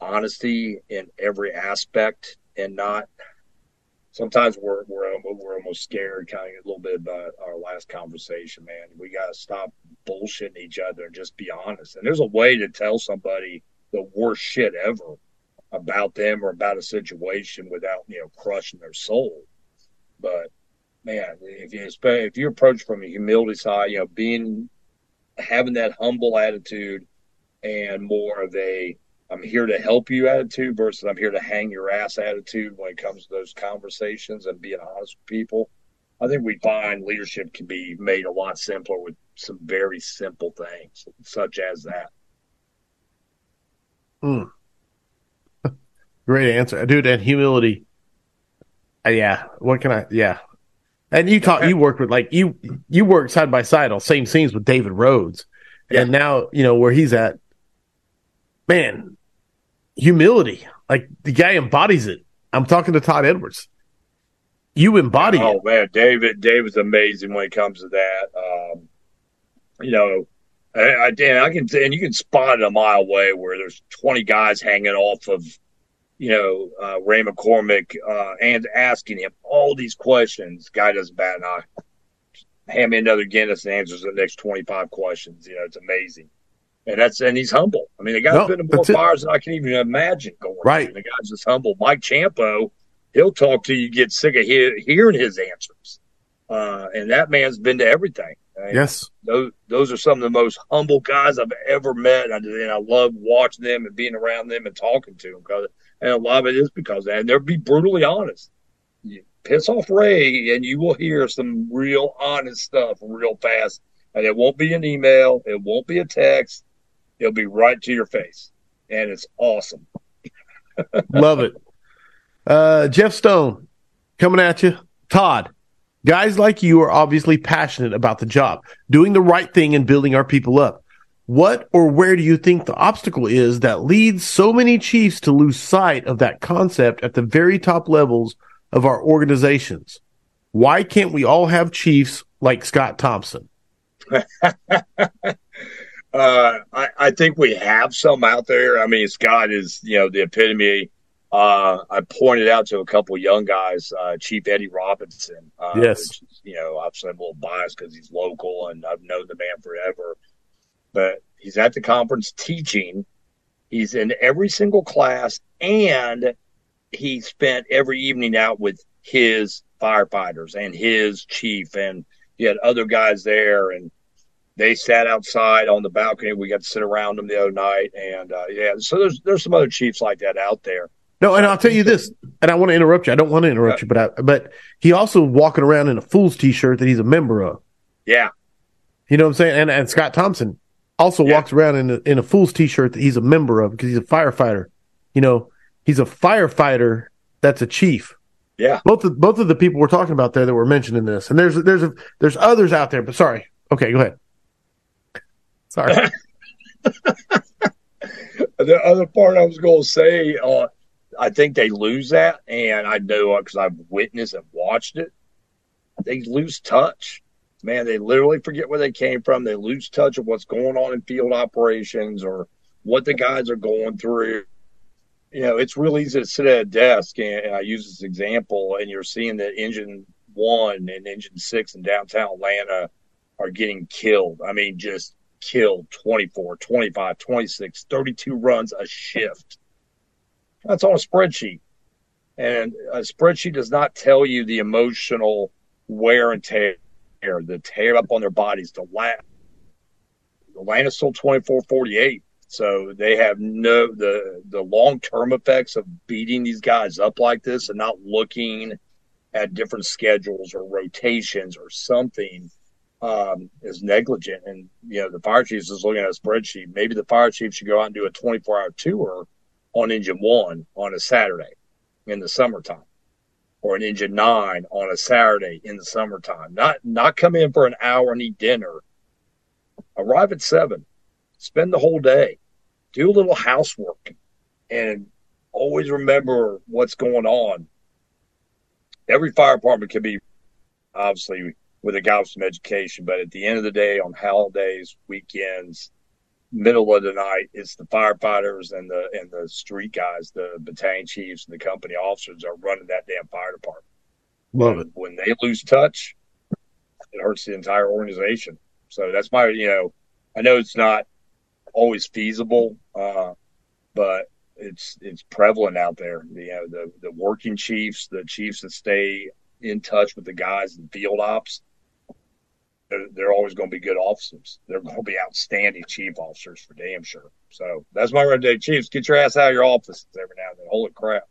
honesty in every aspect and not sometimes we're we're we're almost scared, kind of a little bit about our last conversation, man. We got to stop bullshitting each other and just be honest. And there's a way to tell somebody the worst shit ever about them or about a situation without you know crushing their soul. But man, if you if you approach from a humility side, you know, being having that humble attitude and more of a I'm here to help you attitude versus I'm here to hang your ass attitude when it comes to those conversations and being honest with people. I think we find leadership can be made a lot simpler with some very simple things, such as that. Mm. Great answer, dude. And humility. Uh, yeah. What can I? Yeah. And you talk. You work with like you. You work side by side on same scenes with David Rhodes, yeah. and now you know where he's at. Man, humility. Like the guy embodies it. I'm talking to Todd Edwards. You embody oh, it. Oh man, David, David's amazing when it comes to that. Um, you know, I, I, Dan, I can, and you can spot it a mile away where there's 20 guys hanging off of, you know, uh, Ray McCormick, uh, and asking him all these questions. Guy doesn't bat an eye. Hand me another Guinness and answers the next 25 questions. You know, it's amazing and that's and he's humble. I mean, the guy's no, been to more bars than I can even imagine going. Right, the guy's just humble. Mike Ciampo, he'll talk to you, get sick of he- hearing his answers, uh, and that man's been to everything. yes, those those are some of the most humble guys I've ever met, and I, and I love watching them and being around them and talking to them. Because, and a lot of it is because that. And they'll be brutally honest. You piss off Ray, and you will hear some real honest stuff real fast. And it won't be an email. It won't be a text It'll be right to your face, and it's awesome. Love it. Uh, Jeff Stone coming at you. Todd, guys like you are obviously passionate about the job, doing the right thing and building our people up. What or where do you think the obstacle is that leads so many chiefs to lose sight of that concept at the very top levels of our organizations? Why can't we all have chiefs like Scott Thompson? Uh, I, I, think we have some out there. I mean, Scott is, you know, the epitome. Uh, I pointed out to a couple young guys, uh, Chief Eddie Robinson. Uh, yes. Which, you know, obviously I'm a little biased because he's local and I've known the man forever. But he's at the conference teaching. He's in every single class and he spent every evening out with his firefighters and his chief and he had other guys there and they sat outside on the balcony. We got to sit around them the other night, and uh, yeah, so there's there's some other chiefs like that out there. No, and I'll tell you this, and I want to interrupt you. I don't want to interrupt you, but I, but he also walking around in a Fool's T-shirt that he's a member of. Yeah, you know what I'm saying. And and Scott Thompson also yeah. walks around in a, in a Fool's T-shirt that he's a member of because he's a firefighter. You know, he's a firefighter that's a chief. Yeah, both of both of the people we're talking about there that were mentioning this, and there's there's a, there's others out there. But sorry, okay, go ahead. Sorry. the other part I was going to say, uh, I think they lose that, and I know because I've witnessed and watched it. They lose touch. Man, they literally forget where they came from. They lose touch of what's going on in field operations or what the guys are going through. You know, it's real easy to sit at a desk, and, and I use this example, and you're seeing that engine one and engine six in downtown Atlanta are getting killed. I mean, just killed 24, 25, 26, 32 runs a shift. That's on a spreadsheet. And a spreadsheet does not tell you the emotional wear and tear, the tear up on their bodies. The last, Atlanta's still 24, 48. So they have no the the long term effects of beating these guys up like this and not looking at different schedules or rotations or something um, is negligent. And, you know, the fire chief is looking at a spreadsheet. Maybe the fire chief should go out and do a 24 hour tour on engine one on a Saturday in the summertime or an engine nine on a Saturday in the summertime. Not, not come in for an hour and eat dinner. Arrive at seven, spend the whole day, do a little housework and always remember what's going on. Every fire department can be obviously with a guy with some education. But at the end of the day, on holidays, weekends, middle of the night, it's the firefighters and the and the street guys, the battalion chiefs and the company officers are running that damn fire department. Love it. When they lose touch, it hurts the entire organization. So that's my, you know, I know it's not always feasible, uh, but it's it's prevalent out there. You know, the the working chiefs, the chiefs that stay in touch with the guys in field ops, they're, they're always going to be good officers. They're going to be outstanding chief officers for damn sure. So that's my red day, Chiefs. Get your ass out of your offices every now and then. Holy crap!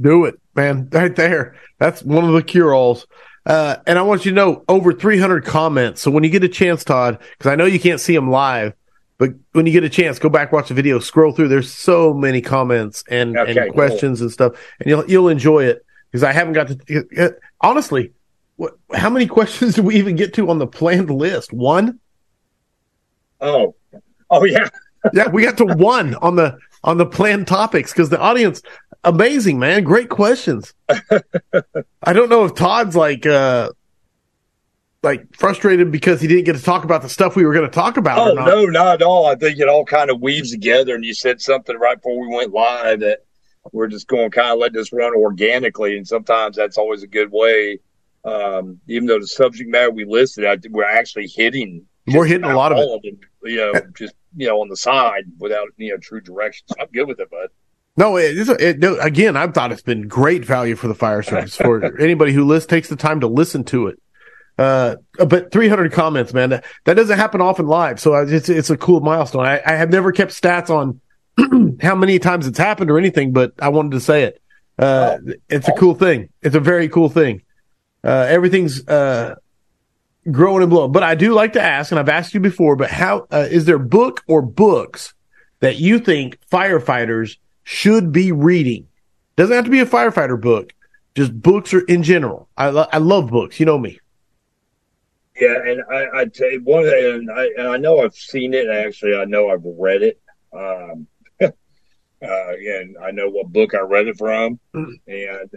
Do it, man. Right there. That's one of the cure alls. Uh, and I want you to know over 300 comments. So when you get a chance, Todd, because I know you can't see them live, but when you get a chance, go back, watch the video, scroll through. There's so many comments and, okay, and questions cool. and stuff, and you'll you'll enjoy it because I haven't got to. Honestly, what, how many questions do we even get to on the planned list? One. Oh, oh yeah, yeah. We got to one on the on the planned topics because the audience, amazing man, great questions. I don't know if Todd's like uh like frustrated because he didn't get to talk about the stuff we were going to talk about. Oh not. no, not at all. I think it all kind of weaves together. And you said something right before we went live that we're just going to kind of let this run organically, and sometimes that's always a good way. Um, even though the subject matter we listed, I, we're actually hitting. We're hitting a lot of it. Them, you know, just you know, on the side without you know true directions. I'm good with it, bud. No, it, it, no, again, I've thought it's been great value for the fire service for anybody who list, takes the time to listen to it. Uh, but 300 comments, man, that, that doesn't happen often live. So it's, it's a cool milestone. I, I have never kept stats on how many times it's happened or anything, but I wanted to say it. Uh, it's a cool thing. It's a very cool thing. Uh, everything's, uh, growing and blowing. But I do like to ask, and I've asked you before, but how uh, is there book or books that you think firefighters should be reading? Doesn't have to be a firefighter book, just books or in general. I, lo- I love books. You know me. Yeah, and I, I tell you one, and I, and I know I've seen it. Actually, I know I've read it. Um, uh, and I know what book I read it from, mm. and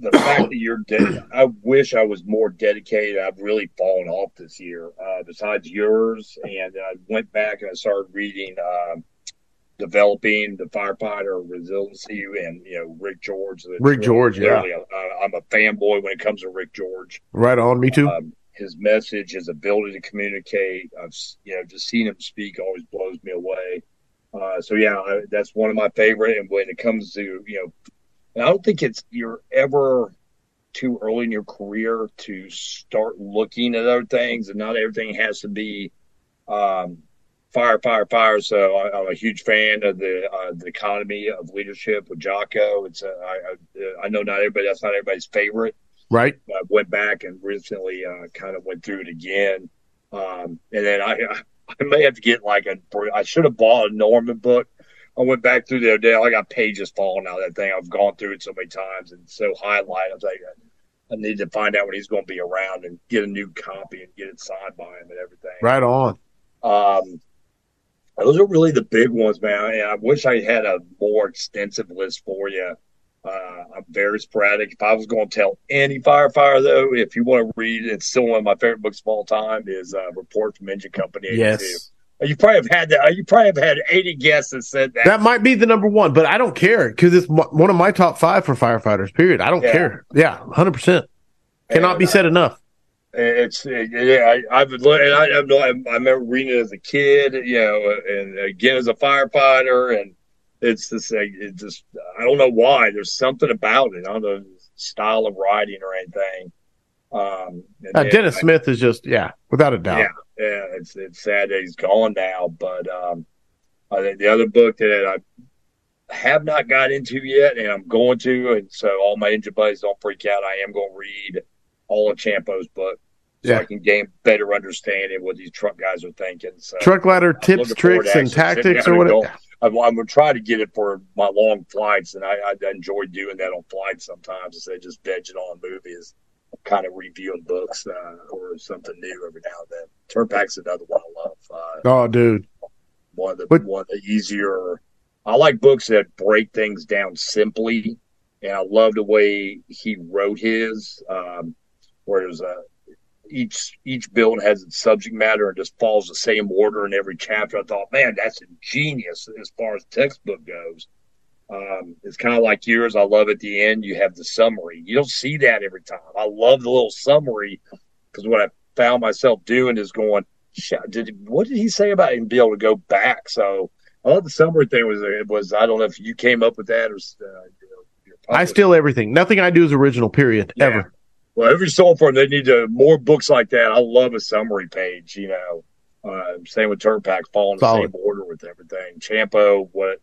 the fact that you're dead. I wish I was more dedicated. I've really fallen off this year. Uh, besides yours, and I went back and I started reading, uh, developing the firefighter resiliency, and you know Rick George. Rick George, yeah. I, am a fanboy when it comes to Rick George. Right on, me too. Um, his message, his ability to communicate. I've you know just seen him speak always blows me away. Uh, so yeah, I, that's one of my favorite. And when it comes to you know, I don't think it's you're ever too early in your career to start looking at other things, and not everything has to be um, fire, fire, fire. So I, am a huge fan of the uh, the dichotomy of leadership with Jocko. It's uh, I, I, I know not everybody that's not everybody's favorite, right? I went back and recently uh, kind of went through it again, um, and then I I may have to get like a. I should have bought a Norman book. I went back through the other day. I got pages falling out of that thing. I've gone through it so many times and so highlight. I was like, I need to find out when he's going to be around and get a new copy and get it signed by him and everything. Right on. Um, those are really the big ones, man. And I wish I had a more extensive list for you. Uh, I'm very sporadic. If I was going to tell any firefighter, though, if you want to read, it's still one of my favorite books of all time. Is uh, Report from Engine Company 82. Yes. You probably have had that. You probably have had 80 guests that said that. That might be the number one, but I don't care because it's one of my top five for firefighters. Period. I don't yeah. care. Yeah, 100. percent Cannot and, be said enough. It's yeah. I, have and I, I, I remember reading it as a kid, you know, and again as a firefighter, and it's just it just I don't know why. There's something about it. I don't know style of writing or anything. Um, uh, Dennis I, Smith is just yeah, without a doubt. Yeah, yeah. It's it's sad that he's gone now, but um, I think the other book that I have not got into yet, and I'm going to, and so all my engine buddies don't freak out. I am going to read all of Ciampo's book. so yeah. I can gain better understanding what these truck guys are thinking. So truck ladder tips, tricks, and tactics, or whatever. I'm, I'm going to try to get it for my long flights, and I, I enjoy doing that on flights sometimes instead of just vegging on movies. Kind of reviewing books uh, or something new every now and then. Terpak's another one I love. Uh, oh, dude, one of the but, one of the easier. I like books that break things down simply, and I love the way he wrote his. Um, where there's a each each build has its subject matter and just follows the same order in every chapter. I thought, man, that's ingenious as far as textbook goes. Um, it's kind of like yours. I love at the end you have the summary. You don't see that every time. I love the little summary because what I found myself doing is going, did what did he say about him being able to go back? So I love the summary thing. Was it was I don't know if you came up with that or. Uh, I steal everything. Nothing I do is original. Period. Yeah. Ever. Well, every soul firm they need to more books like that. I love a summary page. You know, uh, same with Terpak, following the same order with everything. Ciampo, what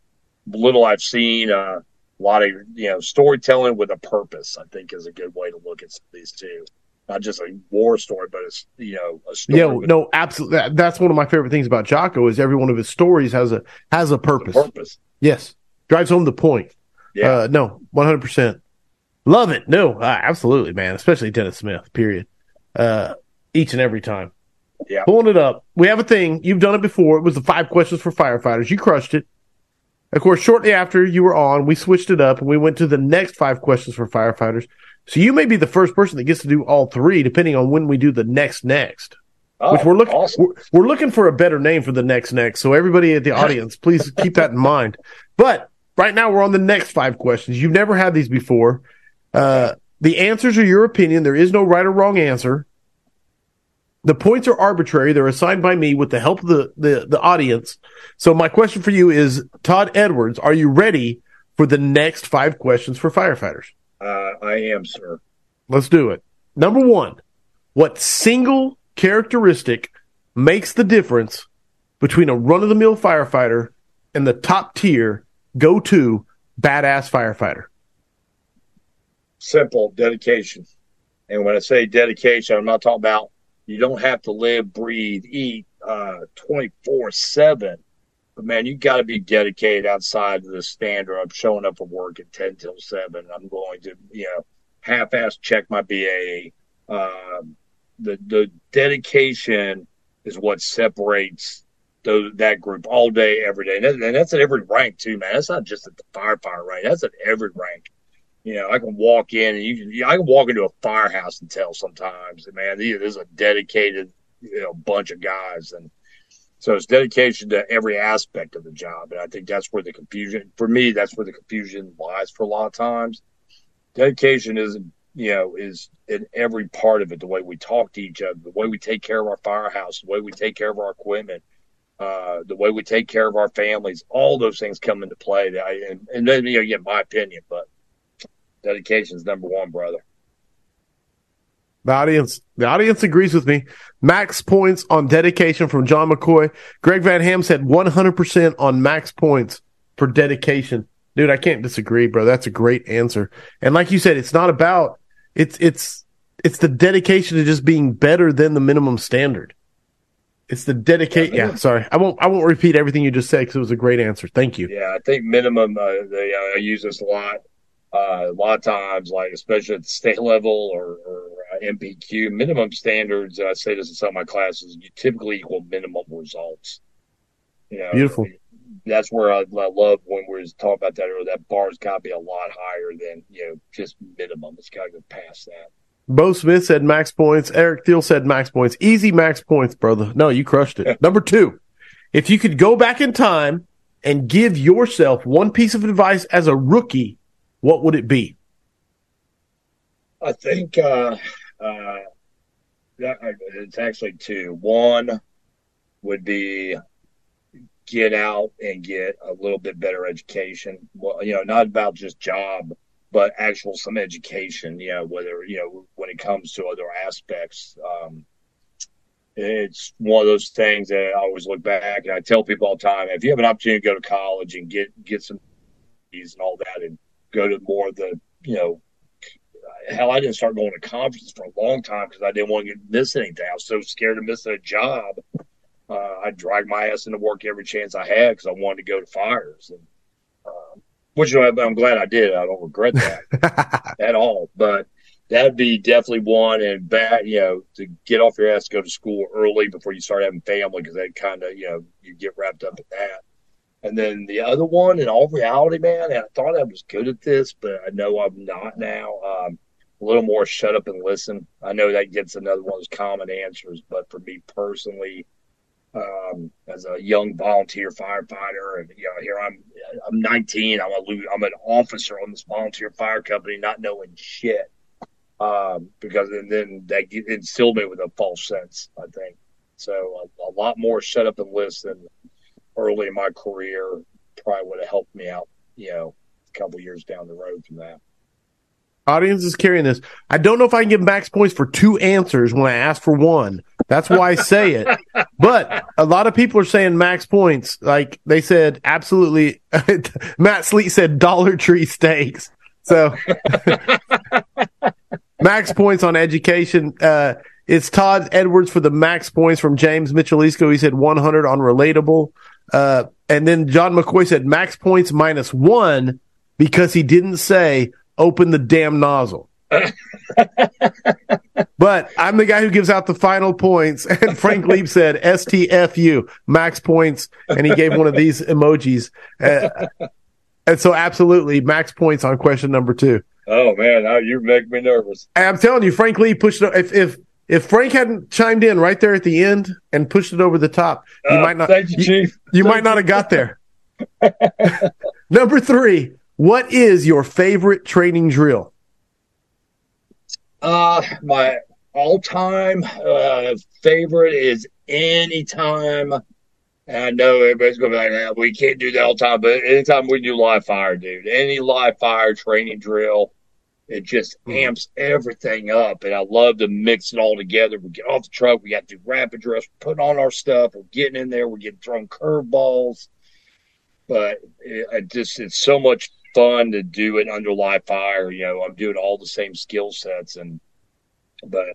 little I've seen, uh, a lot of you know storytelling with a purpose. I think is a good way to look at these two. Not just a war story, but it's you know a story. Yeah, no, absolutely. That's one of my favorite things about Jocko is every one of his stories has a has a purpose. A purpose. Yes, drives home the point. Yeah. Uh, no, one hundred percent. Love it. No, uh, absolutely, man. Especially Dennis Smith. Period. Uh, each and every time. Yeah. Pulling it up. We have a thing. You've done it before. It was the five questions for firefighters. You crushed it. Of course, shortly after you were on, we switched it up and we went to the next five questions for firefighters. So you may be the first person that gets to do all three, depending on when we do the next next. Oh, which we're looking awesome. we're, we're, looking for a better name for the next next. So everybody at the audience, please keep that in mind. But right now we're on the next five questions. You've never had these before. Uh, the answers are your opinion. There is no right or wrong answer. The points are arbitrary. They're assigned by me with the help of the, the, the audience. So my question for you is, Todd Edwards, are you ready for the next five questions for firefighters? Uh, I am, sir. Let's do it. Number one, what single characteristic makes the difference between a run of the mill firefighter and the top tier go to badass firefighter? simple dedication. And when I say dedication, I'm not talking about you don't have to live, breathe, eat uh, 24 uh, 7. But man, you got to be dedicated outside of the standard. I'm showing up for work at 10 till 7. I'm going to, you know, half ass check my BA. Um, the, the dedication is what separates those, that group all day, every day. And that's at every rank, too, man. That's not just at the firefighter rank, that's at every rank. You know, I can walk in and you can, I can walk into a firehouse and tell sometimes, man, there's a dedicated, you know, bunch of guys. And so it's dedication to every aspect of the job. And I think that's where the confusion, for me, that's where the confusion lies for a lot of times. Dedication is, you know, is in every part of it, the way we talk to each other, the way we take care of our firehouse, the way we take care of our equipment, uh, the way we take care of our families, all those things come into play. That I, and, and then, you know, get my opinion, but Dedication's number one, brother. The audience, the audience agrees with me. Max points on dedication from John McCoy. Greg Van Ham said 100% on max points for dedication. Dude, I can't disagree, bro. That's a great answer. And like you said, it's not about it's it's it's the dedication to just being better than the minimum standard. It's the dedicate. Yeah, sorry, I won't. I won't repeat everything you just said because it was a great answer. Thank you. Yeah, I think minimum. Uh, they, uh, I use this a lot. Uh, a lot of times, like especially at the state level or, or uh, NPQ, minimum standards. I say this in some of my classes. You typically equal minimum results. You know, Beautiful. That's where I, I love when we are talking about that earlier. That bar's got to be a lot higher than you know just minimum. It's got to go past that. Bo Smith said max points. Eric Thiel said max points. Easy max points, brother. No, you crushed it. Number two, if you could go back in time and give yourself one piece of advice as a rookie what would it be? I think uh, uh, it's actually two. One would be get out and get a little bit better education. Well, you know, not about just job, but actual some education. You know, whether you know when it comes to other aspects. Um, it's one of those things that I always look back and I tell people all the time: if you have an opportunity to go to college and get get some and all that, and go to more of the you know hell, I didn't start going to conferences for a long time because I didn't want to miss anything. I was so scared of missing a job. Uh, I dragged my ass into work every chance I had because I wanted to go to fires. And, uh, which you know, I'm glad I did. I don't regret that at all. But that'd be definitely one. And bad, you know, to get off your ass, go to school early before you start having family because that kind of, you know, you get wrapped up in that. And then the other one, in all reality, man, I thought I was good at this, but I know I'm not now. Um, a little more shut up and listen. I know that gets another one of those common answers, but for me personally, um, as a young volunteer firefighter, and you know, here I'm, I'm 19. I'm a I'm an officer on this volunteer fire company, not knowing shit. Um, because and then that instilled me with a false sense. I think so. A, a lot more shut up and listen early in my career probably would have helped me out. You know, a couple years down the road from that. Audience is carrying this. I don't know if I can give max points for two answers when I ask for one. That's why I say it. but a lot of people are saying max points. Like they said, absolutely. Matt Sleet said Dollar Tree steaks. So max points on education. Uh, it's Todd Edwards for the max points from James Michelisco. He said 100 on relatable. Uh, and then John McCoy said max points minus one because he didn't say open the damn nozzle. but I'm the guy who gives out the final points. And Frank Leeb said STFU, max points. And he gave one of these emojis. Uh, and so, absolutely, max points on question number two. Oh, man, now you make me nervous. And I'm telling you, Frank Leeb pushed. If, if, if Frank hadn't chimed in right there at the end and pushed it over the top, you uh, might not. Thank you, Chief. You, you might not have got there. Number three, what is your favorite training drill? Uh, my all-time uh, favorite is anytime. And I know everybody's gonna be like, "We can't do that all the time," but anytime we do live fire, dude, any live fire training drill, it just hmm. amps everything up. And I love to mix it all together. We get off the truck, we got to do rapid dress, put on our stuff, we're getting in there, we're getting thrown curveballs. But it, it just it's so much fun to do it under live fire. You know, I'm doing all the same skill sets, and but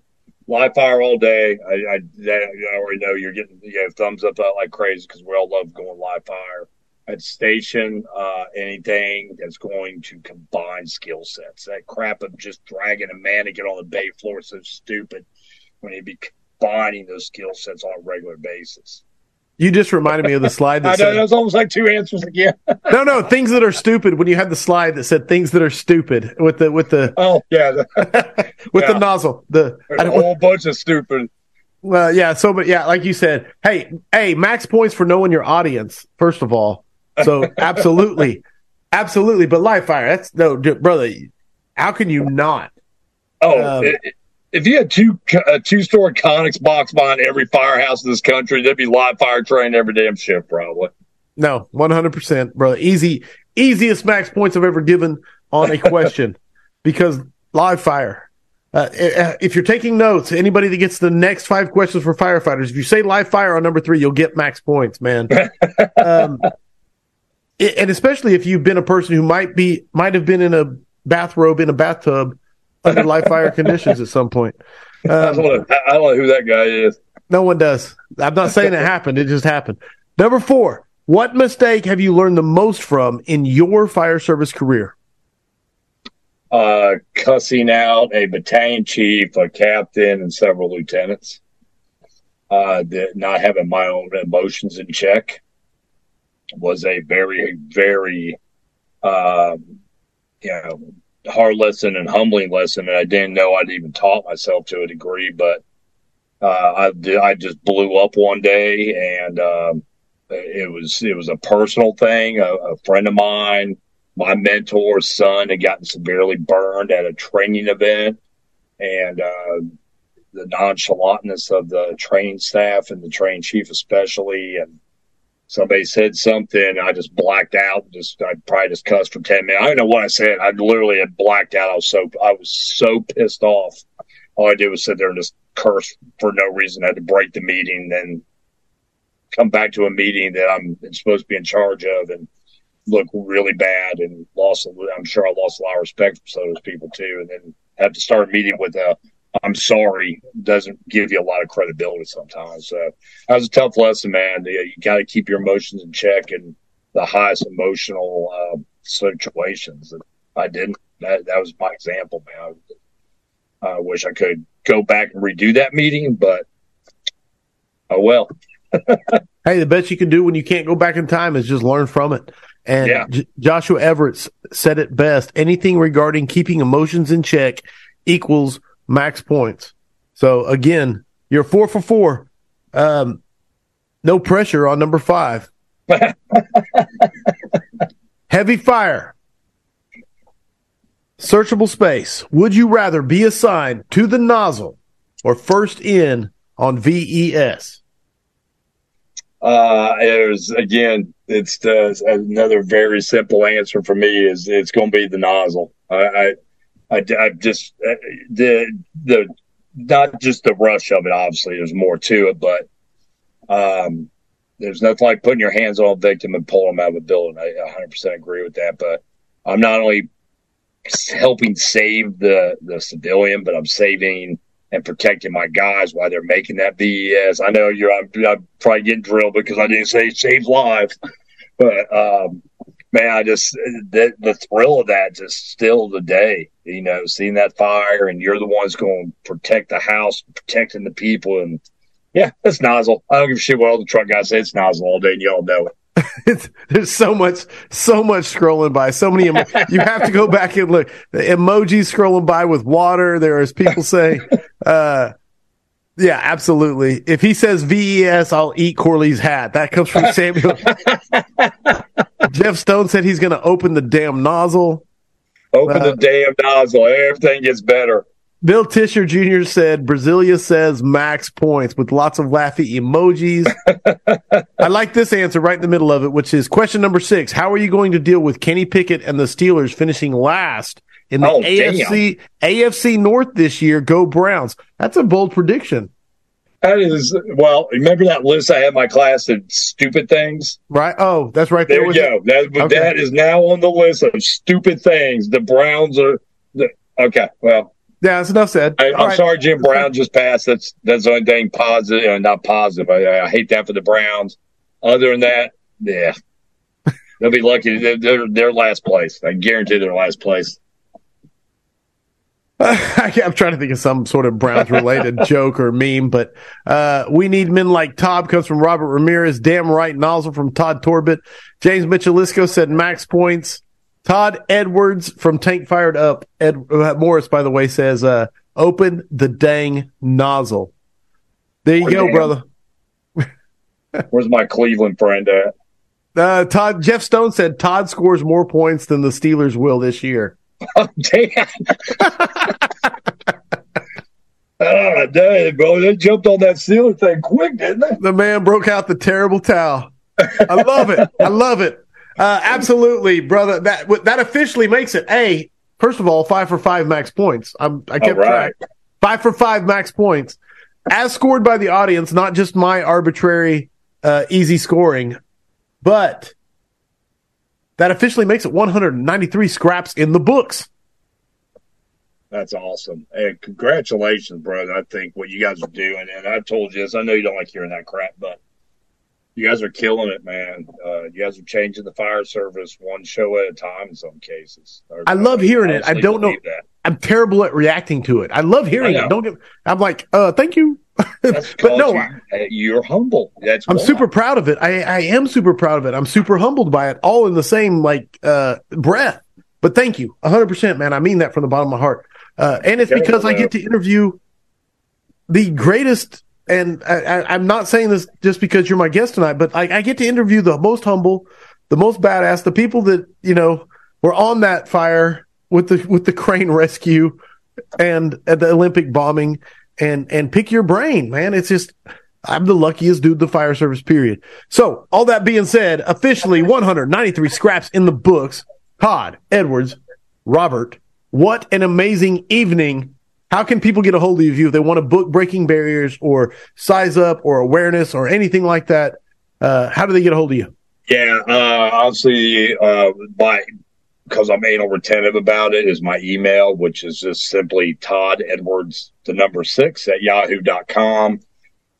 live fire all day. I, I, I already know you're getting you know thumbs up like crazy because we all love going live fire. At station, uh, anything that's going to combine skill sets. That crap of just dragging a man to get on the bay floor is so stupid when you be combining those skill sets on a regular basis. You just reminded me of the slide that I said, know, that was almost like two answers again. no, no, things that are stupid. When you had the slide that said things that are stupid with the with the oh yeah with yeah. the nozzle the a whole bunch of stupid. Well, yeah. So, but yeah, like you said, hey, hey, max points for knowing your audience. First of all, so absolutely, absolutely. But live fire, that's no, brother. How can you not? Oh, um, it, if you had two a two story Conex box behind every firehouse in this country, there'd be live fire train every damn shift, probably. No, one hundred percent, bro. Easy, easiest max points I've ever given on a question because live fire. Uh, if you're taking notes, anybody that gets the next five questions for firefighters, if you say live fire on number three, you'll get max points, man. um, and especially if you've been a person who might be might have been in a bathrobe in a bathtub under live fire conditions at some point. Um, I, don't know, I don't know who that guy is. No one does. I'm not saying it happened. It just happened. Number four, what mistake have you learned the most from in your fire service career? Uh, cussing out a battalion chief, a captain, and several lieutenants. Uh, not having my own emotions in check was a very, very, uh, you know, hard lesson and humbling lesson, and I didn't know I'd even taught myself to a degree. But uh, I I just blew up one day, and um, it was it was a personal thing. A, a, friend of mine, my mentor's son, had gotten severely burned at a training event, and uh, the nonchalantness of the training staff and the training chief especially, and somebody said something. I just blacked out. Just I probably just cussed for ten minutes. I don't know what I said. I literally had blacked out. I was so I was so pissed off. All I did was sit there and just curse for no reason. I had to break the meeting, then come back to a meeting that I'm supposed to be in charge of, and look really bad. And lost. I'm sure I lost a lot of respect from some of those people too. And then have to start meeting with a I'm sorry doesn't give you a lot of credibility sometimes. So that was a tough lesson, man. You, you got to keep your emotions in check in the highest emotional uh, situations. And I didn't. That, that was my example, man. I, I wish I could go back and redo that meeting, but oh well. hey, the best you can do when you can't go back in time is just learn from it. And yeah. J- Joshua Everett said it best. Anything regarding keeping emotions in check equals max points. So again, you're four for four. Um, no pressure on number five. Heavy fire. Searchable space. Would you rather be assigned to the nozzle or first in on VES? Uh, was again, it's the, another very simple answer for me is it's going to be the nozzle. I, I, I, I just uh, the the not just the rush of it. Obviously, there's more to it, but um, there's nothing like putting your hands on a victim and pulling them out of a building. I 100% agree with that. But I'm not only helping save the the civilian, but I'm saving and protecting my guys while they're making that VES. I know you're I'm, I'm probably getting drilled because I didn't say save lives, but um, man, I just the, the thrill of that just still the day. You know, seeing that fire and you're the ones going to protect the house, protecting the people, and yeah, that's nozzle. I don't give a shit what all the truck guys say. It's nozzle all day, and y'all know it. there's so much, so much scrolling by. So many. you have to go back and look. The emojis scrolling by with water. There is people saying, uh, "Yeah, absolutely." If he says VES, I'll eat Corley's hat. That comes from Samuel. Jeff Stone said he's going to open the damn nozzle. Open the damn nozzle. Everything gets better. Bill Tisher Jr. said Brasilia says max points with lots of laughy emojis. I like this answer right in the middle of it, which is question number six. How are you going to deal with Kenny Pickett and the Steelers finishing last in the oh, AFC damn. AFC North this year? Go Browns. That's a bold prediction. That is well. Remember that list I had in my class of stupid things, right? Oh, that's right there. there you go. That, okay. that is now on the list of stupid things. The Browns are the, okay. Well, yeah, that's enough said. I, am right. sorry, Jim Brown just passed. That's that's the only thing positive, uh, not positive. I, I, hate that for the Browns. Other than that, yeah, they'll be lucky. They're, they're, they're last place. I guarantee they're last place. I'm trying to think of some sort of Browns related joke or meme, but uh, we need men like Todd comes from Robert Ramirez. Damn right, nozzle from Todd Torbett. James Michelisco said max points. Todd Edwards from Tank Fired Up. Ed uh, Morris, by the way, says, uh, "Open the dang nozzle." There you go, brother. Where's my Cleveland friend at? Uh, Todd Jeff Stone said Todd scores more points than the Steelers will this year. Oh damn! oh damn, bro! They jumped on that Steeler thing quick, didn't they? The man broke out the terrible towel. I love it. I love it. Uh, absolutely, brother. That that officially makes it a first of all five for five max points. I'm, I kept right. track. Five for five max points, as scored by the audience, not just my arbitrary uh, easy scoring, but that officially makes it 193 scraps in the books. That's awesome. And congratulations, brother. I think what you guys are doing, and I've told you this, I know you don't like hearing that crap, but you guys are killing it, man. Uh, you guys are changing the fire service one show at a time in some cases. I love hearing it. I don't know. That. I'm terrible at reacting to it. I love hearing it. Don't get. I'm like, uh, thank you. but no, you, are humble. That's I'm why. super proud of it. I, I am super proud of it. I'm super humbled by it, all in the same like uh, breath. But thank you, 100, percent man. I mean that from the bottom of my heart. Uh, and it's because I get to interview the greatest and I, am not saying this just because you're my guest tonight, but I, I, get to interview the most humble, the most badass, the people that you know were on that fire with the with the crane rescue and at the Olympic bombing, and and pick your brain, man. It's just I'm the luckiest dude the fire service. Period. So all that being said, officially 193 scraps in the books. Todd Edwards, Robert, what an amazing evening how can people get a hold of you if they want to book breaking barriers or size up or awareness or anything like that? Uh, how do they get a hold of you? Yeah, uh, obviously, uh, by because I'm anal retentive about it, is my email, which is just simply Todd Edwards, the number six at yahoo.com.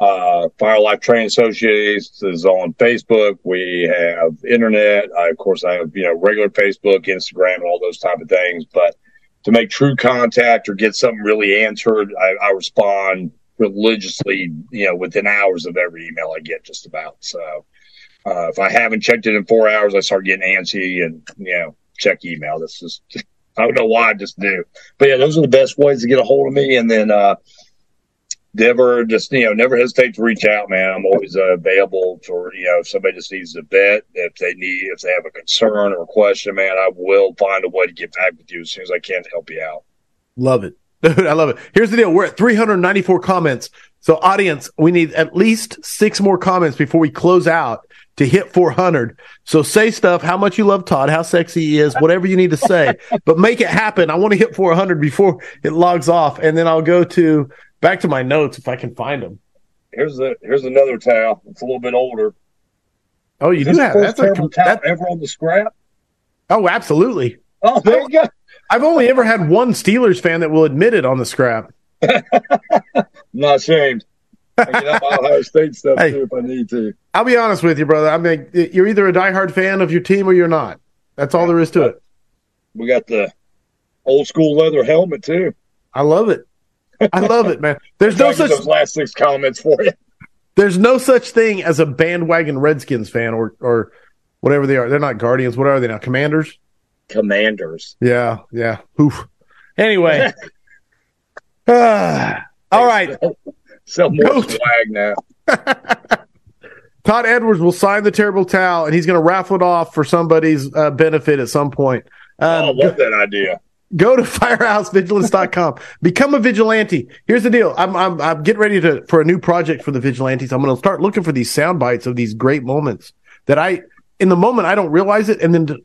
Uh, Fire Life Training Associates is on Facebook. We have internet. I, of course, I have, you know, regular Facebook, Instagram, and all those type of things. But to make true contact or get something really answered, I, I respond religiously, you know, within hours of every email I get just about. So, uh, if I haven't checked it in four hours, I start getting antsy and, you know, check email. This is, I don't know why I just do. But yeah, those are the best ways to get a hold of me. And then, uh, never just, you know, never hesitate to reach out, man. I'm always uh, available for, you know, if somebody just needs a vet, if they need, if they have a concern or a question, man, I will find a way to get back with you as soon as I can to help you out. Love it. Dude, I love it. Here's the deal. We're at 394 comments. So audience, we need at least six more comments before we close out to hit 400. So say stuff, how much you love Todd, how sexy he is, whatever you need to say, but make it happen. I want to hit 400 before it logs off. And then I'll go to back to my notes if I can find them. Here's a, here's another towel. It's a little bit older. Oh, you do have that's a towel that, ever on the scrap. Oh, absolutely. Oh, there you go. I've only ever had one Steelers fan that will admit it on the scrap. not ashamed. I get up Ohio State stuff hey, too if I need to. I'll be honest with you, brother. I mean, you're either a diehard fan of your team or you're not. That's all there is to it. We got the old school leather helmet too. I love it. I love it, man. There's no such those last six comments for you. There's no such thing as a bandwagon Redskins fan or or whatever they are. They're not Guardians. What are they now? Commanders. Commanders. Yeah, yeah. Oof. Anyway. uh, all right. Sell more swag now. Todd Edwards will sign the terrible towel, and he's going to raffle it off for somebody's uh, benefit at some point. Um, oh, I love that idea. Go to firehousevigilance.com. Become a vigilante. Here's the deal. I'm, I'm, I'm getting ready to, for a new project for the vigilantes. I'm going to start looking for these sound bites of these great moments that I, in the moment, I don't realize it. And then to,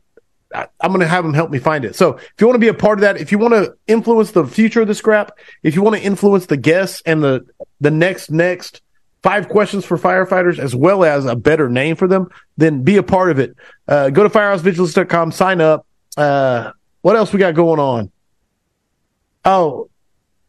I'm going to have them help me find it. So if you want to be a part of that, if you want to influence the future of the scrap, if you want to influence the guests and the, the next, next five questions for firefighters as well as a better name for them, then be a part of it. Uh, go to firehousevigilance.com, sign up. Uh, what else we got going on? Oh,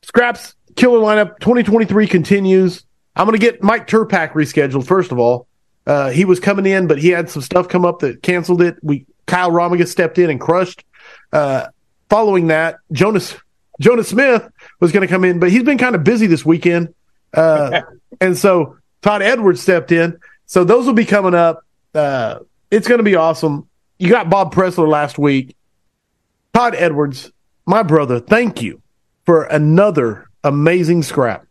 scraps killer lineup 2023 continues. I'm going to get Mike Terpak rescheduled. First of all, uh, he was coming in, but he had some stuff come up that canceled it. We Kyle Romiga stepped in and crushed. Uh, following that, Jonas Jonas Smith was going to come in, but he's been kind of busy this weekend, uh, and so Todd Edwards stepped in. So those will be coming up. Uh, it's going to be awesome. You got Bob Pressler last week. Todd Edwards, my brother, thank you for another amazing scrap.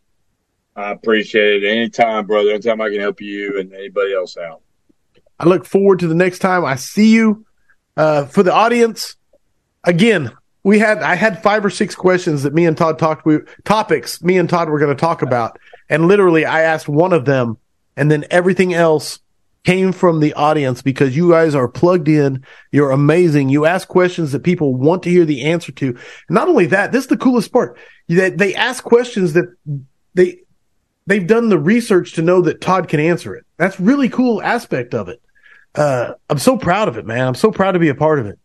I appreciate it. Anytime, brother. Anytime I can help you and anybody else out. I look forward to the next time I see you. Uh, for the audience, again, we had I had five or six questions that me and Todd talked we topics me and Todd were going to talk about, and literally I asked one of them, and then everything else came from the audience because you guys are plugged in. You're amazing. You ask questions that people want to hear the answer to. not only that, this is the coolest part. They, they ask questions that they they've done the research to know that Todd can answer it. That's really cool aspect of it uh, I'm so proud of it, man. I'm so proud to be a part of it.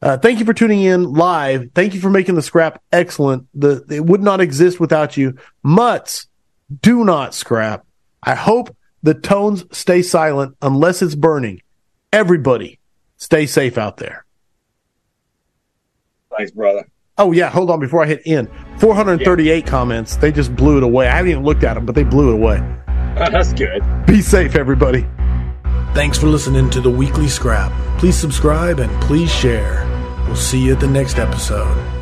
Uh, thank you for tuning in live. Thank you for making the scrap excellent. The it would not exist without you. Mutts, do not scrap. I hope the tones stay silent unless it's burning. Everybody, stay safe out there. Thanks, brother. Oh yeah, hold on before I hit end. 438 yeah. comments. They just blew it away. I haven't even looked at them, but they blew it away. That's good. Be safe, everybody. Thanks for listening to the Weekly Scrap. Please subscribe and please share. We'll see you at the next episode.